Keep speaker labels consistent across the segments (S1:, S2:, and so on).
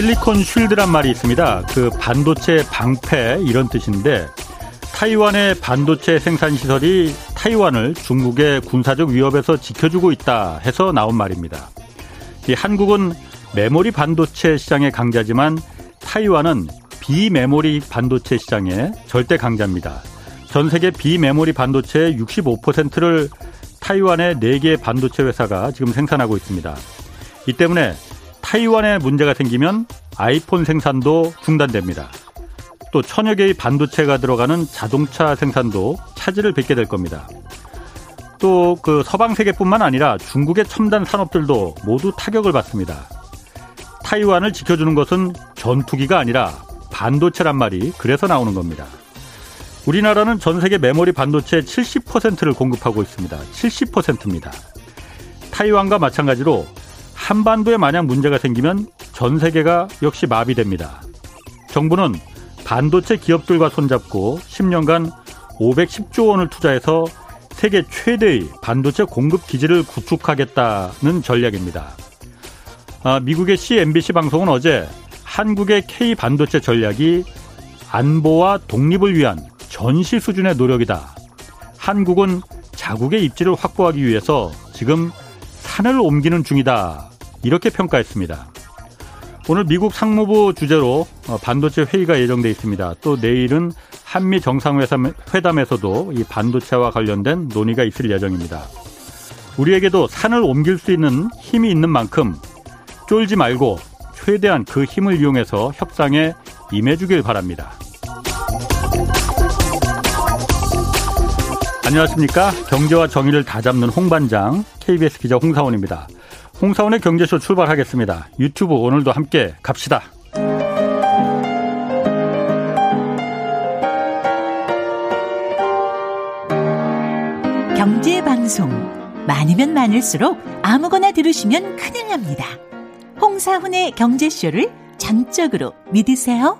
S1: 실리콘 쉴드란 말이 있습니다. 그 반도체 방패 이런 뜻인데 타이완의 반도체 생산 시설이 타이완을 중국의 군사적 위협에서 지켜주고 있다 해서 나온 말입니다. 이 한국은 메모리 반도체 시장의 강자지만 타이완은 비메모리 반도체 시장의 절대 강자입니다. 전 세계 비메모리 반도체의 65%를 타이완의 4개 반도체 회사가 지금 생산하고 있습니다. 이 때문에 타이완에 문제가 생기면 아이폰 생산도 중단됩니다. 또 천여 개의 반도체가 들어가는 자동차 생산도 차질을 빚게 될 겁니다. 또 그 서방 세계뿐만 아니라 중국의 첨단 산업들도 모두 타격을 받습니다. 타이완을 지켜주는 것은 전투기가 아니라 반도체란 말이 그래서 나오는 겁니다. 우리나라는 전 세계 메모리 반도체 70%를 공급하고 있습니다. 70%입니다. 타이완과 마찬가지로 한반도에 만약 문제가 생기면 전 세계가 역시 마비됩니다. 정부는 반도체 기업들과 손잡고 10년간 510조 원을 투자해서 세계 최대의 반도체 공급 기지를 구축하겠다는 전략입니다. 아, 미국의 CNBC 방송은 어제 한국의 K 반도체 전략이 안보와 독립을 위한 전시 수준의 노력이다. 한국은 자국의 입지를 확보하기 위해서 지금 산을 옮기는 중이다. 이렇게 평가했습니다. 오늘 미국 상무부 주제로 어, 반도체 회의가 예정돼 있습니다. 또 내일은 한미 정상회담에서도 이 반도체와 관련된 논의가 있을 예정입니다. 우리에게도 산을 옮길 수 있는 힘이 있는 만큼 쫄지 말고 최대한 그 힘을 이용해서 협상에 임해주길 바랍니다. 안녕하십니까. 경제와 정의를 다잡는 홍반장 KBS 기자 홍사원입니다. 홍사원의 경제쇼 출발하겠습니다. 유튜브 오늘도 함께 갑시다.
S2: 경제 방송 많으면 많을수록 아무거나 들으시면 큰일 납니다. 홍사훈의 경제쇼를 전적으로 믿으세요.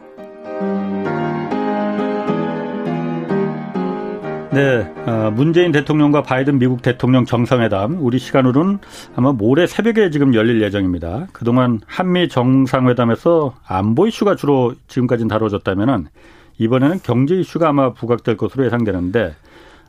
S1: 네, 어, 문재인 대통령과 바이든 미국 대통령 정상회담 우리 시간으로는 아마 모레 새벽에 지금 열릴 예정입니다. 그동안 한미 정상회담에서 안보 이슈가 주로 지금까지는 다뤄졌다면은 이번에는 경제 이슈가 아마 부각될 것으로 예상되는데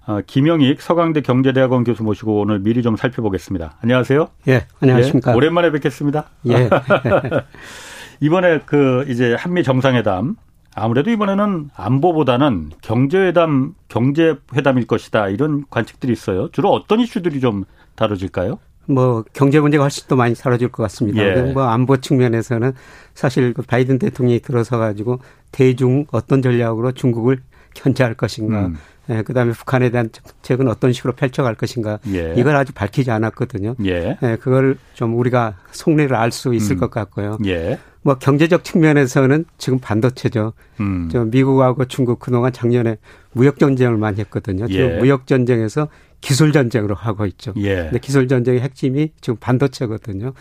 S1: 어, 김영익 서강대 경제대학원 교수 모시고 오늘 미리 좀 살펴보겠습니다. 안녕하세요.
S3: 예, 안녕하십니까.
S1: 예, 오랜만에 뵙겠습니다.
S3: 예.
S1: 이번에 그 이제 한미 정상회담 아무래도 이번에는 안보보다는 경제회담, 경제회담일 것이다. 이런 관측들이 있어요. 주로 어떤 이슈들이 좀 다뤄질까요?
S3: 뭐 경제 문제가 훨씬 더 많이 다뤄질 것 같습니다.
S1: 예.
S3: 뭐 안보 측면에서는 사실 그 바이든 대통령이 들어서 가지고 대중 어떤 전략으로 중국을 견제할 것인가,
S1: 음.
S3: 예, 그다음에 북한에 대한 정책은 어떤 식으로 펼쳐갈 것인가,
S1: 예.
S3: 이걸 아직 밝히지 않았거든요.
S1: 예.
S3: 예, 그걸 좀 우리가 속내를 알 수 있을
S1: 음.
S3: 것 같고요.
S1: 예.
S3: 뭐 경제적 측면에서는 지금 반도체죠.
S1: 음.
S3: 저 미국하고 중국 그동안 작년에 무역 전쟁을 많이 했거든요. 지금
S1: 예.
S3: 무역 전쟁에서 기술 전쟁으로 하고 있죠.
S1: 예.
S3: 근데 기술 전쟁의 핵심이 지금 반도체거든요.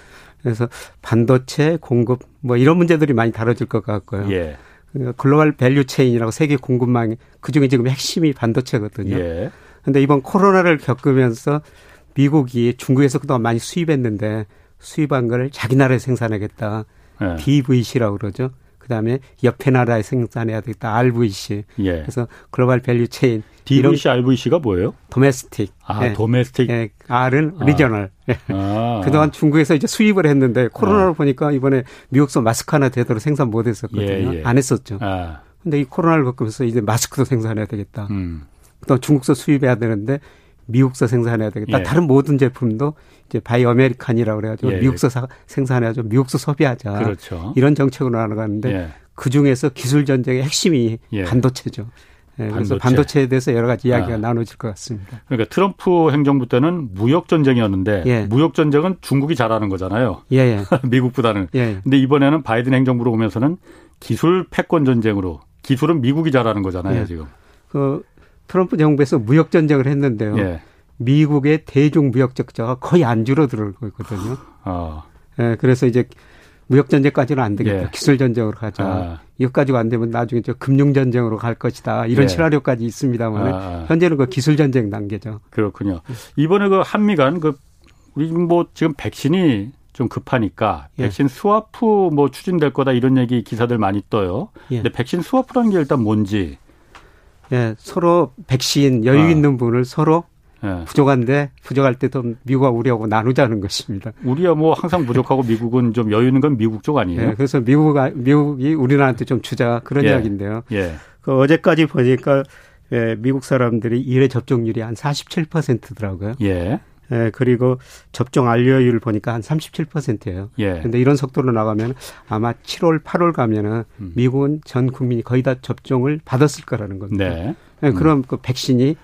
S3: 그래서 반도체 공급 뭐 이런 문제들이 많이 다뤄질 것 같고요.
S1: 예.
S3: 그러니까 global value chain이라고 세계 공급망 그중에 지금 핵심이 반도체거든요.
S1: 예.
S3: 근데 이번 코로나를 겪으면서 미국이 중국에서 그동안 많이 수입했는데 수입한 거를 자기 나라에 생산하겠다.
S1: 예.
S3: DVC라고 그러죠. 그다음에 옆에 나라에 생산해야 되겠다. RVC.
S1: 예.
S3: 그래서 global value chain
S1: DVC, RVC가 뭐예요?
S3: domestic.
S1: 아,
S3: 예.
S1: domestic.
S3: 예, R은
S1: 아.
S3: regional. 예.
S1: 아.
S3: 그동안 중국에서 이제 수입을 했는데 코로나를 보니까 이번에 미국서 마스크 하나 제대로 생산 못 했었거든요.
S1: 예, 예.
S3: 안 했었죠.
S1: 아.
S3: 근데 이 코로나를 겪으면서 이제 마스크도 생산해야 되겠다.
S1: 음.
S3: 또 중국서 수입해야 되는데 미국서 생산해야 되겠다.
S1: 예.
S3: 다른 모든 제품도 이제 Buy American이라고 그래가지고
S1: 예, 예.
S3: 미국서 사- 생산해야죠. 미국서 소비하자.
S1: 그렇죠.
S3: 이런 정책으로 나아가는데
S1: 예.
S3: 그 중에서 기술 전쟁의 핵심이
S1: 예.
S3: 반도체죠. 예, 그래서
S1: 반도체.
S3: 반도체. 에 대해서 여러 가지 이야기가
S1: 아.
S3: 나눠질 것 같습니다.
S1: 그러니까 트럼프 행정부 때는 무역 전쟁이었는데
S3: 예.
S1: 무역 전쟁은 중국이 잘하는 거잖아요.
S3: 예, 예.
S1: 미국보다는.
S3: 예.
S1: 근데 이번에는 바이든 행정부로 오면서는 기술 패권 전쟁으로 기술은 미국이 잘하는 거잖아요,
S3: 예.
S1: 지금.
S3: 그 트럼프 정부에서 무역 전쟁을 했는데요.
S1: 예.
S3: 미국의 대중 무역 적자가 거의 안 줄어들고 있거든요.
S1: 어.
S3: 예, 그래서 이제 무역 전쟁까지는 안 되겠다.
S1: 예.
S3: 기술 전쟁으로 가자.
S1: 아.
S3: 이것 가지고 안 되면 나중에 저 금융 전쟁으로 갈 것이다. 이런
S1: 예.
S3: 시나리오까지 있습니다만
S1: 아.
S3: 현재는 그 기술 전쟁 단계죠.
S1: 그렇군요. 이번에 그 한미 간그 우리 뭐 지금 백신이 좀 급하니까 예. 백신 스와프 뭐 추진될 거다 이런 얘기 기사들 많이 떠요. 예. 근데 백신 스와프라는 게 일단 뭔지.
S3: 예, 서로 백신 여유 아. 있는 분을 서로 예. 부족한데 부족할 때도 미국과 우리하고 나누자는 것입니다.
S1: 우리야 뭐 항상 부족하고 미국은 좀 여유 있는 건 미국 쪽 아니에요?
S3: 예, 그래서 미국 미국이 우리나라한테 좀 주자 그런 예. 이야기인데요. 예. 그 어제까지 보니까 예, 미국 사람들이 1회 접종률이 한 47%더라고요. 예. 예, 그리고 접종 완료율 보니까 한 37%예요. 예. 근데 이런 속도로 나가면 아마 7월, 8월 가면은 음. 미국은 전 국민이 거의 다 접종을 받았을 거라는 겁니다. 네. 예, 그럼 음. 그 백신이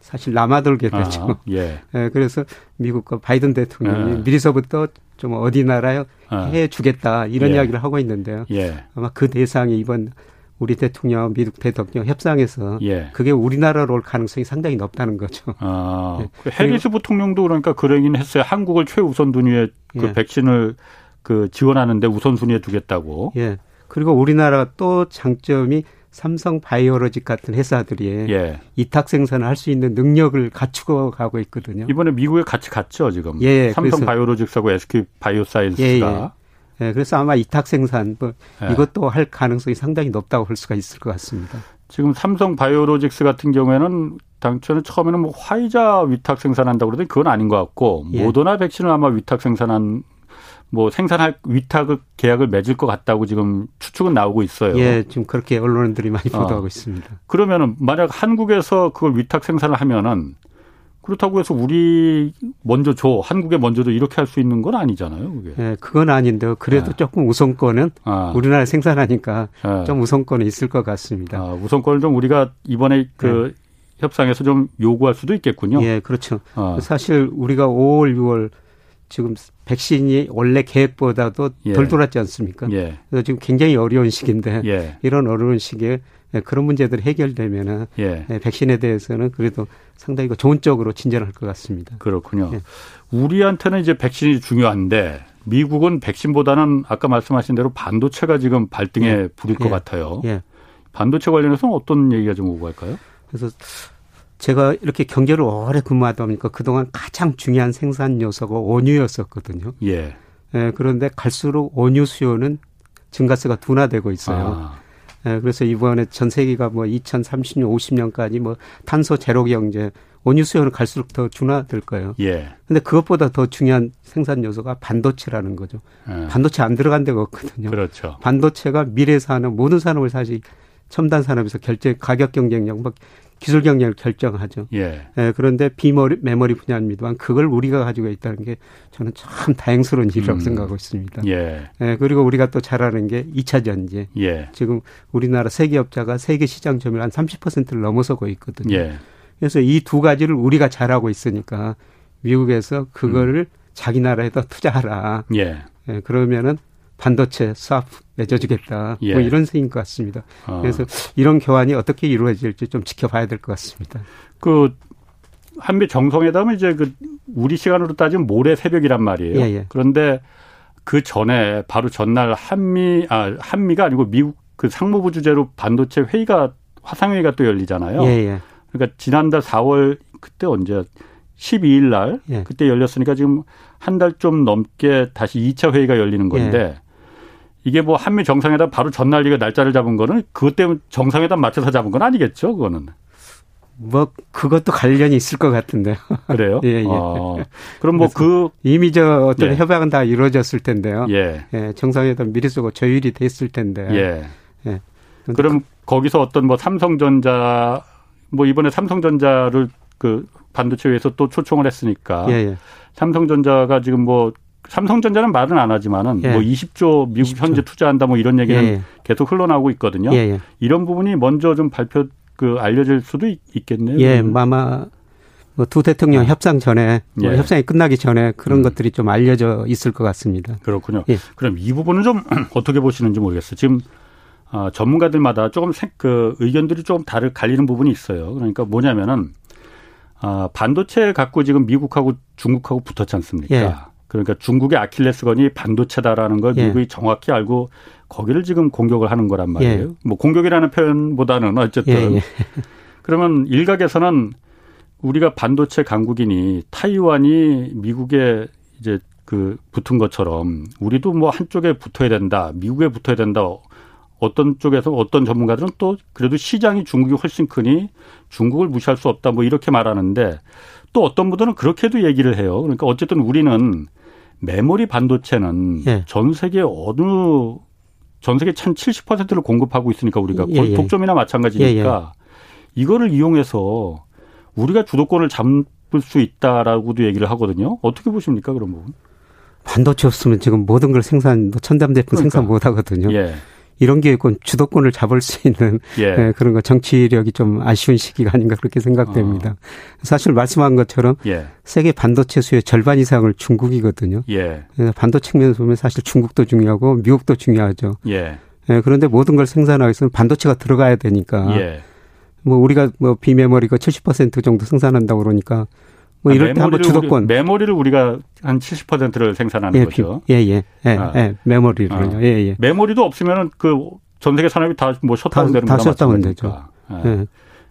S3: 사실 남아돌게 되죠. 아, 예. 예. 그래서 미국과 바이든 대통령이 예. 미리서부터 좀 어디 나라에 아. 해 주겠다 이런 예. 이야기를 하고 있는데요. 예. 아마 그 대상이 이번 우리 대통령, 미국 대통령 협상에서 예. 그게 우리나라로 올 가능성이 상당히 높다는 거죠. 아,
S1: 네. 그 해리스 부통령도 그러니까 그러긴 했어요. 한국을 최우선 순위에 그 예. 백신을 그 지원하는데 우선순위에 두겠다고.
S3: 예. 그리고 우리나라가 또 장점이 삼성 바이오로직 같은 회사들이 예. 이탁 생산을 할 수 있는 능력을 갖추고 가고 있거든요.
S1: 이번에 미국에 같이 갔죠, 지금. 예. 삼성 바이오로직하고 SK 바이오사이언스가. 예,
S3: 그래서 아마 이탁 생산 뭐 예. 이것도 할 가능성이 상당히 높다고 볼 수가 있을 것 같습니다.
S1: 지금 삼성 바이오로직스 같은 경우에는 당초에는 처음에는 뭐 화이자 위탁 생산한다고 그러더니 그건 아닌 것 같고 예. 모더나 백신을 아마 위탁 생산한 뭐 생산할 위탁 계약을 맺을 것 같다고 지금 추측은 나오고 있어요.
S3: 예, 지금 그렇게 언론들이 많이 보도하고 어. 있습니다.
S1: 그러면은 만약 한국에서 그걸 위탁 생산을 하면은 그렇다고 해서 우리 먼저 줘 한국에 먼저 줘 이렇게 할 수 있는 건 아니잖아요. 그게.
S3: 네, 그건 아닌데 그래도 네. 조금 우선권은 아. 우리나라 생산하니까 네. 좀 우선권이 있을 것 같습니다. 아,
S1: 우선권을 좀 우리가 이번에 그 네. 협상에서 좀 요구할 수도 있겠군요.
S3: 예, 그렇죠. 아. 사실 우리가 5월, 6월 지금 백신이 원래 계획보다도 예. 덜 돌았지 않습니까? 예. 그래서 지금 굉장히 어려운 시기인데 예. 이런 어려운 시기에 예, 그런 문제들이 해결되면은 예. 예. 백신에 대해서는 그래도 상당히 좋은 쪽으로 진전할 것 같습니다.
S1: 그렇군요. 예. 우리한테는 이제 백신이 중요한데 미국은 백신보다는 아까 말씀하신 대로 반도체가 지금 발등에 예. 불일 것 예. 같아요. 반도체 관련해서는 어떤 얘기가 좀 오고 갈까요?
S3: 그래서 제가 이렇게 경제를 오래 근무하다 보니까 그동안 가장 중요한 생산 요소가 원유였었거든요. 예. 예 그런데 갈수록 원유 수요는 증가세가 둔화되고 있어요. 아. 예, 그래서 이번에 전 세계가 뭐 2030년, 50년까지 뭐 탄소 제로 경제, 원유 수요는 갈수록 더 둔화될 거예요. 예. 근데 그것보다 더 중요한 생산 요소가 반도체라는 거죠. 예. 반도체 안 들어간 데가 없거든요. 그렇죠. 반도체가 미래 산업 모든 산업을 사실 첨단 산업에서 결제 가격 경쟁력, 뭐 기술 경쟁을 결정하죠. 예. 예 그런데 비머리 메모리 분야입니다만 그걸 우리가 가지고 있다는 게 저는 참 다행스러운 일이라고 음. 생각하고 있습니다. 예. 예. 그리고 우리가 또 잘하는 게 2차 전지. 예. 지금 우리나라 세계업자가 세계 시장 점유율 한 30%를 넘어서고 있거든요. 예. 그래서 이 두 가지를 우리가 잘하고 있으니까 미국에서 그거를 음. 자기 나라에다 투자하라. 예. 예. 그러면은 반도체 수합 맺어주겠다. 뭐 예. 뭐 이런 생인 것 같습니다. 어. 그래서 이런 교환이 어떻게 이루어질지 좀 지켜봐야 될 것 같습니다.
S1: 그 한미 정상회담은 이제 그 우리 시간으로 따지면 모레 새벽이란 말이에요. 예, 예. 그런데 그 전에 바로 전날 한미 아 한미가 아니고 미국 그 상무부 주재로 반도체 회의가 화상회의가 또 열리잖아요. 예, 예. 그러니까 지난달 4월 그때 언제 12일 날 예. 그때 열렸으니까 지금 한 달 좀 넘게 다시 2차 회의가 열리는 건데 이게 뭐 한미 정상회담 바로 전날 이가 날짜를 잡은 거는 그것 때문에 정상회담 맞춰서 잡은 건 아니겠죠, 그거는.
S3: 뭐 그것도 관련이 있을 것 같은데요.
S1: 그래요? 예, 예. 아, 그럼 뭐 그
S3: 이미 저 어떤 예. 협약은 다 이루어졌을 텐데요. 예. 예 정상회담 미리 쓰고 조율이 됐을 텐데. 예.
S1: 예. 그럼 그, 거기서 어떤 뭐 삼성전자 뭐 이번에 삼성전자를 그 반도체에서 또 초청을 했으니까 예, 예. 삼성전자가 지금 뭐 삼성전자는 말은 안 하지만은 예. 뭐 20조 미국 20조. 현재 투자한다 뭐 이런 얘기는 예, 예. 계속 흘러나오고 있거든요. 예, 예. 이런 부분이 먼저 좀 발표 그 알려질 수도 있 겠네요.
S3: 예, 아마 뭐 두 대통령 아. 협상 전에 뭐 예. 협상이 끝나기 전에 그런 음. 것들이 좀 알려져 있을 것 같습니다.
S1: 그렇군요. 예. 그럼 이 부분은 좀 어떻게 보시는지 모르겠어요. 지금 어, 전문가들마다 조금 그 의견들이 조금 다르 갈리는 부분이 있어요. 그러니까 뭐냐면은 아, 반도체 갖고 지금 미국하고 중국하고 붙었지 않습니까? 예. 그러니까 중국의 아킬레스건이 반도체다라는 걸 예. 미국이 정확히 알고 거기를 지금 공격을 하는 거란 말이에요. 예. 뭐 공격이라는 표현보다는 어쨌든 예, 예. 그러면 일각에서는 우리가 반도체 강국이니 타이완이 미국의 이제 그 붙은 것처럼 우리도 뭐 한쪽에 붙어야 된다, 미국에 붙어야 된다. 어떤 쪽에서 어떤 전문가들은 또 그래도 시장이 중국이 훨씬 크니 중국을 무시할 수 없다 뭐 이렇게 말하는데 또 어떤 분들은 그렇게도 얘기를 해요. 그러니까 어쨌든 우리는 메모리 반도체는 예. 전 세계 어느 전 세계 한 70%를 공급하고 있으니까 우리가 예, 예. 독점이나 마찬가지니까 예, 예. 이거를 이용해서 우리가 주도권을 잡을 수 있다라고도 얘기를 하거든요. 어떻게 보십니까 그런 부분?
S3: 반도체 없으면 지금 모든 걸 생산, 뭐 첨단 제품 그러니까. 생산 못 하거든요. 예. 이런 게 주도권을 잡을 수 있는 예. 예, 그런 거 정치력이 좀 아쉬운 시기가 아닌가 그렇게 생각됩니다. 어. 사실 말씀한 것처럼 예. 세계 반도체 수의 절반 이상을 중국이거든요. 예. 반도체 측면에서 보면 사실 중국도 중요하고 미국도 중요하죠. 예. 예, 그런데 모든 걸 생산하기 위해서는 반도체가 들어가야 되니까 예. 뭐 우리가 뭐 비메모리가 70% 정도 생산한다고 그러니까 뭐 아, 이럴 때 한번 주도권.
S1: 우리, 메모리를 우리가 한 70%를 생산하는
S3: 예,
S1: 거죠.
S3: 예, 예. 예, 아. 예 메모리를요. 아. 예, 예.
S1: 메모리도 없으면은 그 전 세계 산업이 다 뭐 셧다운 되는
S3: 다 셧다운 되죠. 예. 예.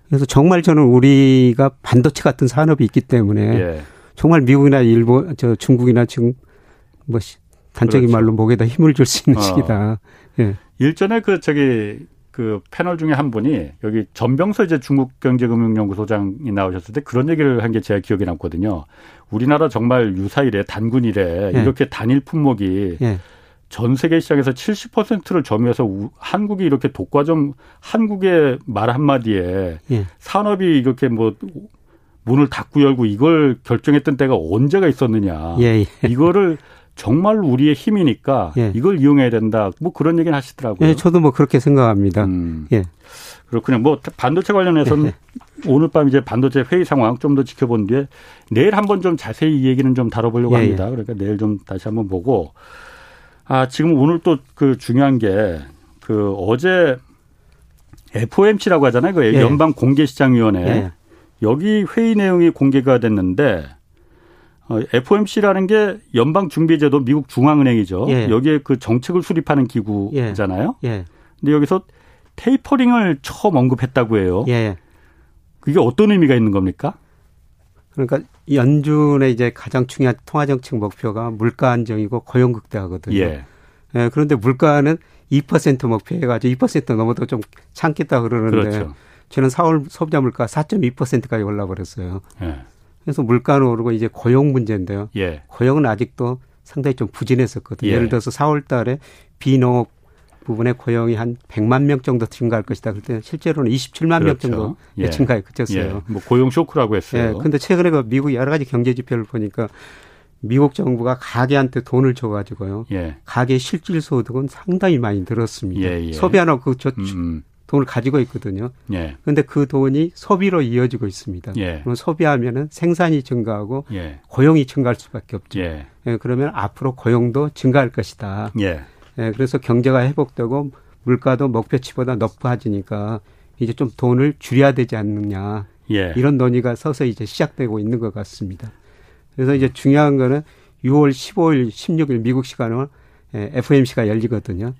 S3: 그래서 정말 저는 우리가 반도체 같은 산업이 있기 때문에 예. 정말 미국이나 일본, 저 중국이나 지금 뭐 단적인 그렇죠. 말로 목에다 힘을 줄 수 있는 어. 시기다. 예.
S1: 일전에 그 저기 그 패널 중에 한 분이 여기 전병서 이제 중국경제금융연구소장이 나오셨을 때 그런 얘기를 한 게 제가 기억에 남거든요. 우리나라 정말 유사일에 단군 이래 예. 이렇게 단일 품목이 예. 전 세계 시장에서 70%를 점유해서 우, 한국이 이렇게 독과점 한국의 말 한마디에 예. 산업이 이렇게 뭐 문을 닫고 열고 이걸 결정했던 때가 언제가 있었느냐. 예, 예. 이거를 정말 우리의 힘이니까 예. 이걸 이용해야 된다. 뭐 그런 얘기는 하시더라고요.
S3: 예, 저도 뭐 그렇게 생각합니다. 음. 예.
S1: 그렇군요. 뭐 반도체 관련해서는 예. 오늘 밤 이제 반도체 회의 상황 좀 더 지켜본 뒤에 내일 한번 좀 자세히 이 얘기는 좀 다뤄보려고 예, 예. 합니다. 그러니까 내일 좀 다시 한번 보고 아 지금 오늘 또 그 중요한 게 그 어제 FOMC라고 하잖아요. 그 예. 연방 공개시장위원회 여기 회의 내용이 공개가 됐는데 어, FOMC라는 게 연방준비제도 미국 중앙은행이죠. 예. 여기에 그 정책을 수립하는 기구잖아요. 예. 예. 근데 여기서 테이퍼링을 처음 언급했다고 해요. 예. 그게 어떤 의미가 있는 겁니까?
S3: 그러니까 연준의 이제 가장 중요한 통화 정책 목표가 물가 안정이고 고용 극대화거든요. 예. 예 그런데 물가는 2% 목표 해가지고 2% 넘어도 좀 참겠다 그러는데 그렇죠. 저는 4월 소비자 물가 4.2%까지 올라버렸어요. 예. 그래서 물가는 오르고 이제 고용 문제인데요. 예. 고용은 아직도 상당히 좀 부진했었거든요. 예. 를 들어서 4월 달에 비농업 부분의 고용이 한 100만 명 정도 증가할 것이다. 그때 실제로는 27만 그렇죠. 명 정도 예. 증가에 그쳤어요.
S1: 예. 뭐 고용 쇼크라고 했어요.
S3: 예. 근데 최근에 그 미국 여러 가지 경제 지표를 보니까 미국 정부가 가게한테 돈을 줘 가지고요. 예. 가게 실질 소득은 상당히 많이 늘었습니다. 예, 예. 소비하는 그 저, 음. 음. 돈을 가지고 있거든요. 예. 그런데 그 돈이 소비로 이어지고 있습니다. 예. 그럼 소비하면은 생산이 증가하고 예. 고용이 증가할 수밖에 없죠. 예. 예. 그러면 앞으로 고용도 증가할 것이다. 예. 예. 그래서 경제가 회복되고 물가도 목표치보다 높아지니까 이제 좀 돈을 줄여야 되지 않느냐. 예. 이런 논의가 서서 이제 시작되고 있는 것 같습니다. 그래서 이제 중요한 거는 6월 15일, 16일 미국 시간으로 FOMC가 열리거든요.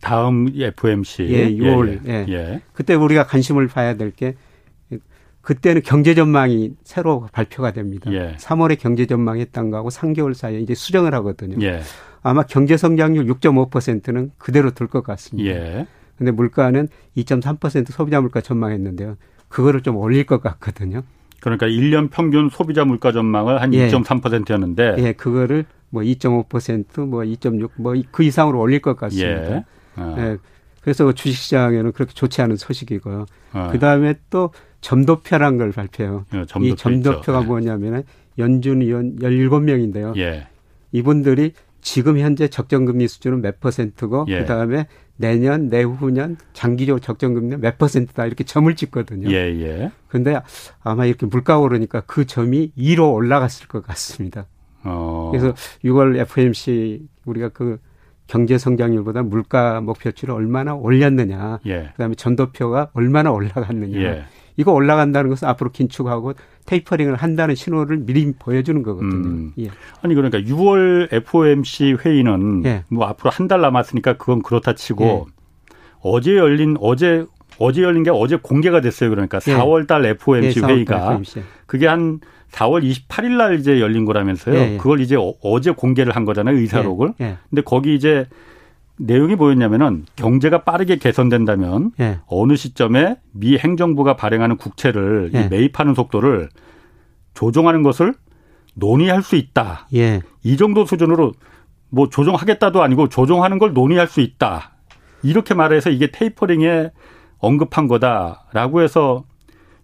S1: 다음 FOMC.
S3: 예, 6월. 예, 예. 예. 그때 우리가 관심을 봐야 될 게 그때는 경제 전망이 새로 발표가 됩니다. 예. 3월에 경제 전망 했던 거하고 3개월 사이에 이제 수정을 하거든요. 예. 아마 경제 성장률 6.5%는 그대로 둘것 같습니다. 예. 근데 물가는 2.3% 소비자 물가 전망했는데요. 그거를 좀 올릴 것 같거든요.
S1: 그러니까 1년 평균 소비자 물가 전망을 한 예. 2.3%였는데
S3: 예, 그거를 뭐 2.5%뭐 2.6 뭐 그 이상으로 올릴 것 같습니다. 예. 어. 네. 그래서 주식시장에는 그렇게 좋지 않은 소식이고요. 어. 그 다음에 또 점도표란 걸 발표해요. 예, 점도표 이 점도표가 있죠. 뭐냐면은 연준 위원 17명인데요. 예. 이분들이 지금 현재 적정금리 수준은 몇 퍼센트고 예. 그다음에 내년 내후년 장기적으로 적정금리는 몇 퍼센트다 이렇게 점을 찍거든요. 예, 예. 그런데 아마 이렇게 물가 오르니까 그 점이 2로 올라갔을 것 같습니다. 어. 그래서 6월 FMC 우리가 그 경제 성장률보다 물가 목표치를 얼마나 올렸느냐, 예. 그다음에 전도표가 얼마나 올라갔느냐. 예. 이거 올라간다는 것은 앞으로 긴축하고 테이퍼링을 한다는 신호를 미리 보여주는 거거든요. 음. 예.
S1: 아니 그러니까 6월 FOMC 회의는 예. 뭐 앞으로 한 달 남았으니까 그건 그렇다 치고 예. 어제 열린 어제 어제 열린 게 어제 공개가 됐어요. 그러니까 예. 4월 달 FOMC 예, 회의가 FOMC. 그게 한 4월 28일 날 이제 열린 거라면서요. 예, 예. 그걸 이제 어, 제 공개를 한 거잖아요. 의사록을. 예, 예. 근데 거기 이제 내용이 뭐였냐면은 경제가 빠르게 개선된다면 예. 어느 시점에 미 행정부가 발행하는 국채를 예. 매입하는 속도를 조정하는 것을 논의할 수 있다. 예. 이 정도 수준으로 뭐 조정하겠다도 아니고 조정하는 걸 논의할 수 있다. 이렇게 말해서 이게 테이퍼링에 언급한 거다라고 해서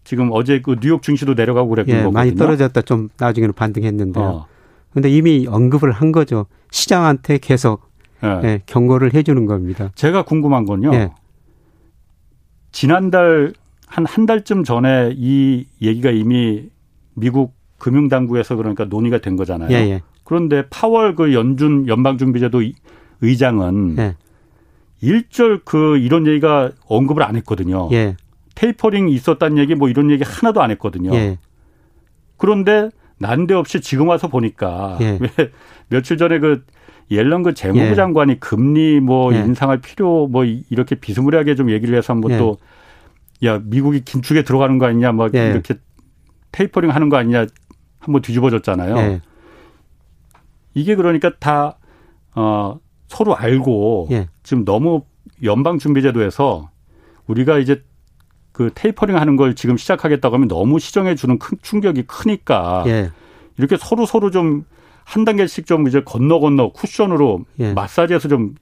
S1: 지금 어제 그 뉴욕 증시도 내려가고 그랬던 예, 거거든요.
S3: 많이 떨어졌다 좀 나중에는 반등했는데요. 어. 근데 이미 언급을 한 거죠. 시장한테 계속 예. 예, 경고를 해주는 겁니다.
S1: 제가 궁금한 건요. 예. 지난달 한 한 달쯤 전에 이 얘기가 이미 미국 금융당국에서 그러니까 논의가 된 거잖아요. 예, 예. 그런데 파월 그 연준 연방준비제도 의장은 예. 일절 그 이런 얘기가 언급을 안 했거든요. 예. 테이퍼링 있었다는 얘기 뭐 이런 얘기 하나도 안 했거든요. 그런데 난데없이 지금 와서 보니까 왜 며칠 전에 그 옐런 그 재무부 예. 장관이 금리 뭐 예. 인상할 필요 뭐 이렇게 비스무리하게 좀 얘기를 해서 한번 예. 또야 미국이 긴축에 들어가는 거 아니냐 막 예. 이렇게 테이퍼링 하는 거 아니냐 한번 뒤집어졌잖아요. 예. 이게 그러니까 다 어, 서로 알고 예. 지금 너무 연방 준비제도에서 우리가 이제 그 테이퍼링 하는 걸 지금 시작하겠다고 하면 너무 시정해 주는 큰 충격이 크니까 이렇게 서로 서로 좀 한 단계씩 좀 이제 건너 건너 쿠션으로 예. 마사지해서 좀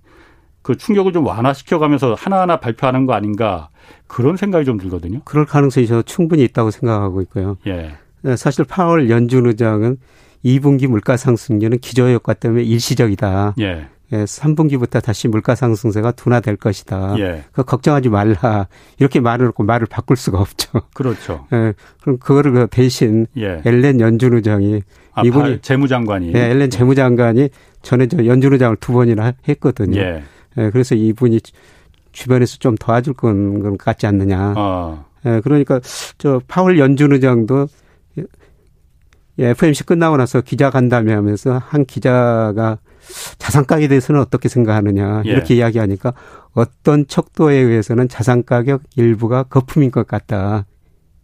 S1: 그 충격을 좀 완화시켜 가면서 하나하나 발표하는 거 아닌가 그런 생각이 좀 들거든요.
S3: 그럴 가능성이 저 충분히 있다고 생각하고 있고요. 예. 네, 사실 파월 연준 의장은 2분기 물가 상승률은 기저효과 때문에 일시적이다. 예. 예, 3분기부터 다시 물가 상승세가 둔화될 것이다. 예. 그 걱정하지 말라. 이렇게 말을 놓고 말을 바꿀 수가 없죠.
S1: 그렇죠.
S3: 예, 그럼 그거를 그 대신 예. 엘렌 연준 의장이
S1: 아, 이분이 재무장관이
S3: 예, 엘렌 재무장관이 전에 저 연준 의장을 두 번이나 했거든요. 예. 예 그래서 이분이 주변에서 좀 도와줄 건 같지 않느냐. 어. 예, 그러니까 저 파월 연준 의장도 예, FMC 끝나고 나서 기자 간담회 하면서 한 기자가 자산가격에 대해서는 어떻게 생각하느냐 이렇게 예. 이야기하니까 어떤 척도에 의해서는 자산 가격 일부가 거품인 것 같다.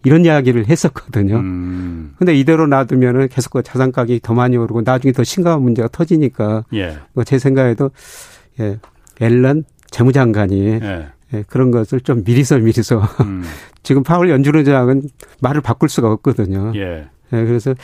S3: 이런 이야기를 했었거든요. 음. 근데 이대로 놔두면은 계속 그 자산 가격이 더 많이 오르고 나중에 더 심각한 문제가 터지니까 예. 뭐제 생각에도 예, 앨런 재무장관이 예. 예, 그런 것을 좀 미리서 미리서 음. 지금 파월 연준 의장은 말을 바꿀 수가 없거든요. 예. 예, 그래서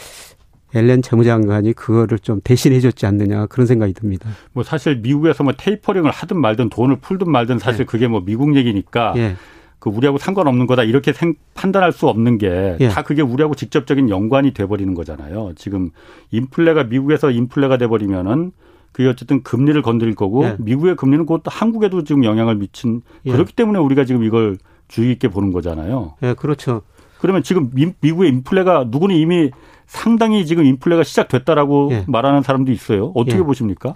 S3: 앨런 재무장관이 그거를 좀 대신해 줬지 않느냐 그런 생각이 듭니다.
S1: 뭐 사실 미국에서 뭐 테이퍼링을 하든 말든 돈을 풀든 말든 사실 예. 그게 뭐 미국 얘기니까 예. 그 우리하고 상관없는 거다 이렇게 생, 판단할 수 없는 게다 예. 그게 우리하고 직접적인 연관이 돼버리는 거잖아요. 지금 인플레가 미국에서 인플레가 돼버리면은 그게 어쨌든 금리를 건드릴 거고 예. 미국의 금리는 그것도 한국에도 지금 영향을 미친 예. 그렇기 때문에 우리가 지금 이걸 주의 깊게 보는 거잖아요.
S3: 예, 그렇죠.
S1: 그러면 지금 미국의 인플레가 누구는 이미 상당히 지금 인플레가 시작됐다라고 예. 말하는 사람도 있어요. 어떻게 예. 보십니까?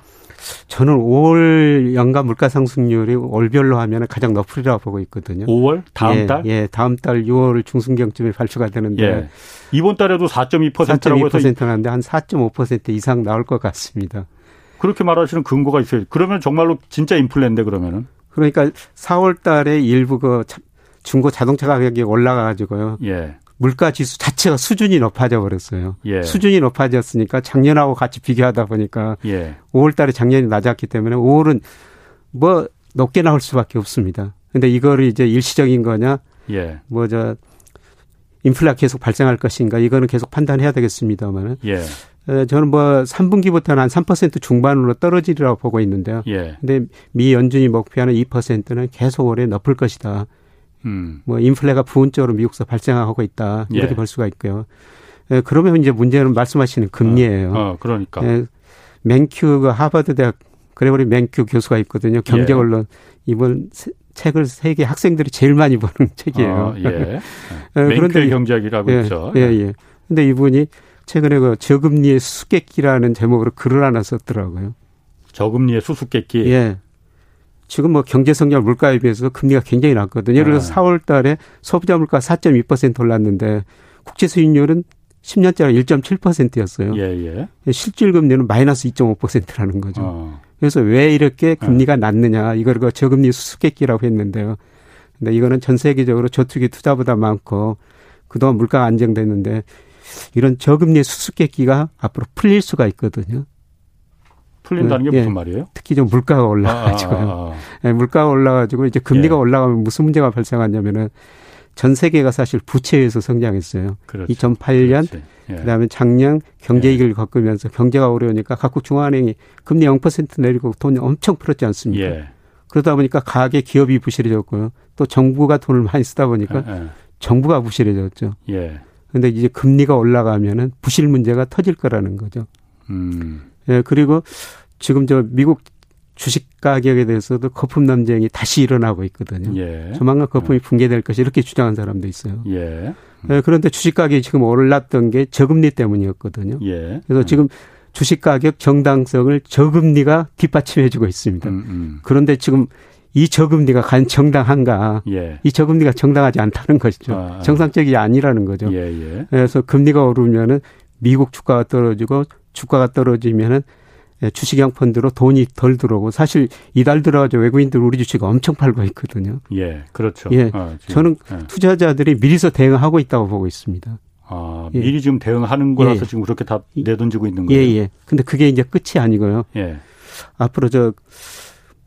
S3: 저는 5월 연간 물가 상승률이 월별로 하면 가장 높으리라고 보고 있거든요.
S1: 5월 다음
S3: 예,
S1: 달?
S3: 예, 다음 달 6월 중순경쯤에 발표가 되는데
S1: 예. 이번 달에도 4.2%라고 해서
S3: 4.2%인데 한 4.5% 이상 나올 것 같습니다.
S1: 그렇게 말하시는 근거가 있어요. 그러면 정말로 진짜 인플레인데 그러면은?
S3: 그러니까 4월 달에 일부 그 중고 자동차 가격이 올라가 가지고요. 예. 물가 지수 자체가 수준이 높아져 버렸어요. 예. 수준이 높아졌으니까 작년하고 같이 비교하다 보니까 예. 5월 달에 작년이 낮았기 때문에 5월은 뭐 높게 나올 수밖에 없습니다. 근데 이거를 이제 일시적인 거냐? 예. 뭐저 인플레가 계속 발생할 것인가? 이거는 계속 판단해야 되겠습니다만은. 예. 저는 뭐 3분기부터는 한 3% 중반으로 떨어지리라고 보고 있는데요. 예. 근데 미 연준이 목표하는 2%는 계속 올해 높을 것이다. 음. 뭐 인플레가 부분적으로 미국에서 발생하고 있다 이렇게 예. 볼 수가 있고요. 예, 그러면 이제 문제는 말씀하시는 금리예요. 어,
S1: 어 그러니까. 예,
S3: 맨큐가 하버드 대학 그래버리 맨큐 교수가 있거든요. 경제 예. 언론 이번 책을 세계 학생들이 제일 많이 보는 책이에요. 어, 예.
S1: 예. 그런데 경제학이라고
S3: 예,
S1: 있죠.
S3: 예, 예. 근데 이분이 최근에 그 저금리의 수수께끼라는 제목으로 글을 하나 썼더라고요.
S1: 저금리의 수수께끼.
S3: 예. 지금 뭐 경제 성장 물가에 비해서 금리가 굉장히 낮거든요. 예를 들어서 네. 4월 달에 소비자 물가 4.2% 올랐는데 국채 수익률은 10년짜리 1.7%였어요. 예, 예. 실질 금리는 마이너스 2.5%라는 거죠. 어. 그래서 왜 이렇게 금리가 네. 낮느냐 이걸 그 저금리 수수께끼라고 했는데요. 근데 이거는 전 세계적으로 저축이 투자보다 많고 그동안 물가가 안정됐는데 이런 저금리 수수께끼가 앞으로 풀릴 수가 있거든요.
S1: 풀린다는 게 예. 무슨 말이에요?
S3: 특히 좀 물가가 올라가지고요. 아, 아, 아. 네, 물가가 올라가지고 이제 금리가 예. 올라가면 무슨 문제가 발생하냐면은 전 세계가 사실 부채에서 성장했어요. 그렇죠. 2008년 예. 그다음에 작년 경제 위기를 예. 겪으면서 경제가 어려우니까 각국 중앙은행이 금리 0% 내리고 돈이 엄청 풀었지 않습니까? 예. 그러다 보니까 가계 기업이 부실해졌고요. 또 정부가 돈을 많이 쓰다 보니까 예, 예. 정부가 부실해졌죠. 예. 근데 이제 금리가 올라가면은 부실 문제가 터질 거라는 거죠. 음. 예, 그리고 지금 저 미국 주식 가격에 대해서도 거품 논쟁이 다시 일어나고 있거든요. 예. 조만간 거품이 붕괴될 것이 이렇게 주장한 사람도 있어요. 예. 음. 예, 그런데 주식 가격이 지금 올랐던 게 저금리 때문이었거든요. 예. 그래서 음. 지금 주식 가격 정당성을 저금리가 뒷받침해주고 있습니다. 음, 음. 그런데 지금 이 저금리가 간 정당한가? 예. 이 저금리가 정당하지 않다는 것이죠. 아, 아. 정상적이 아니라는 거죠. 예, 예. 그래서 금리가 오르면은 미국 주가가 떨어지고 주가가 떨어지면은 예, 주식형 펀드로 돈이 덜 들어오고 사실 이달 들어가지고 외국인들 우리 주식 엄청 팔고 있거든요.
S1: 예, 그렇죠.
S3: 예, 어, 저는 예. 투자자들이 미리서 대응하고 있다고 보고 있습니다.
S1: 아, 예. 미리 지금 대응하는 거라서 예. 지금 그렇게 다 내던지고 있는 거예요.
S3: 예, 예. 근데 그게 이제 끝이 아니고요. 예. 앞으로 저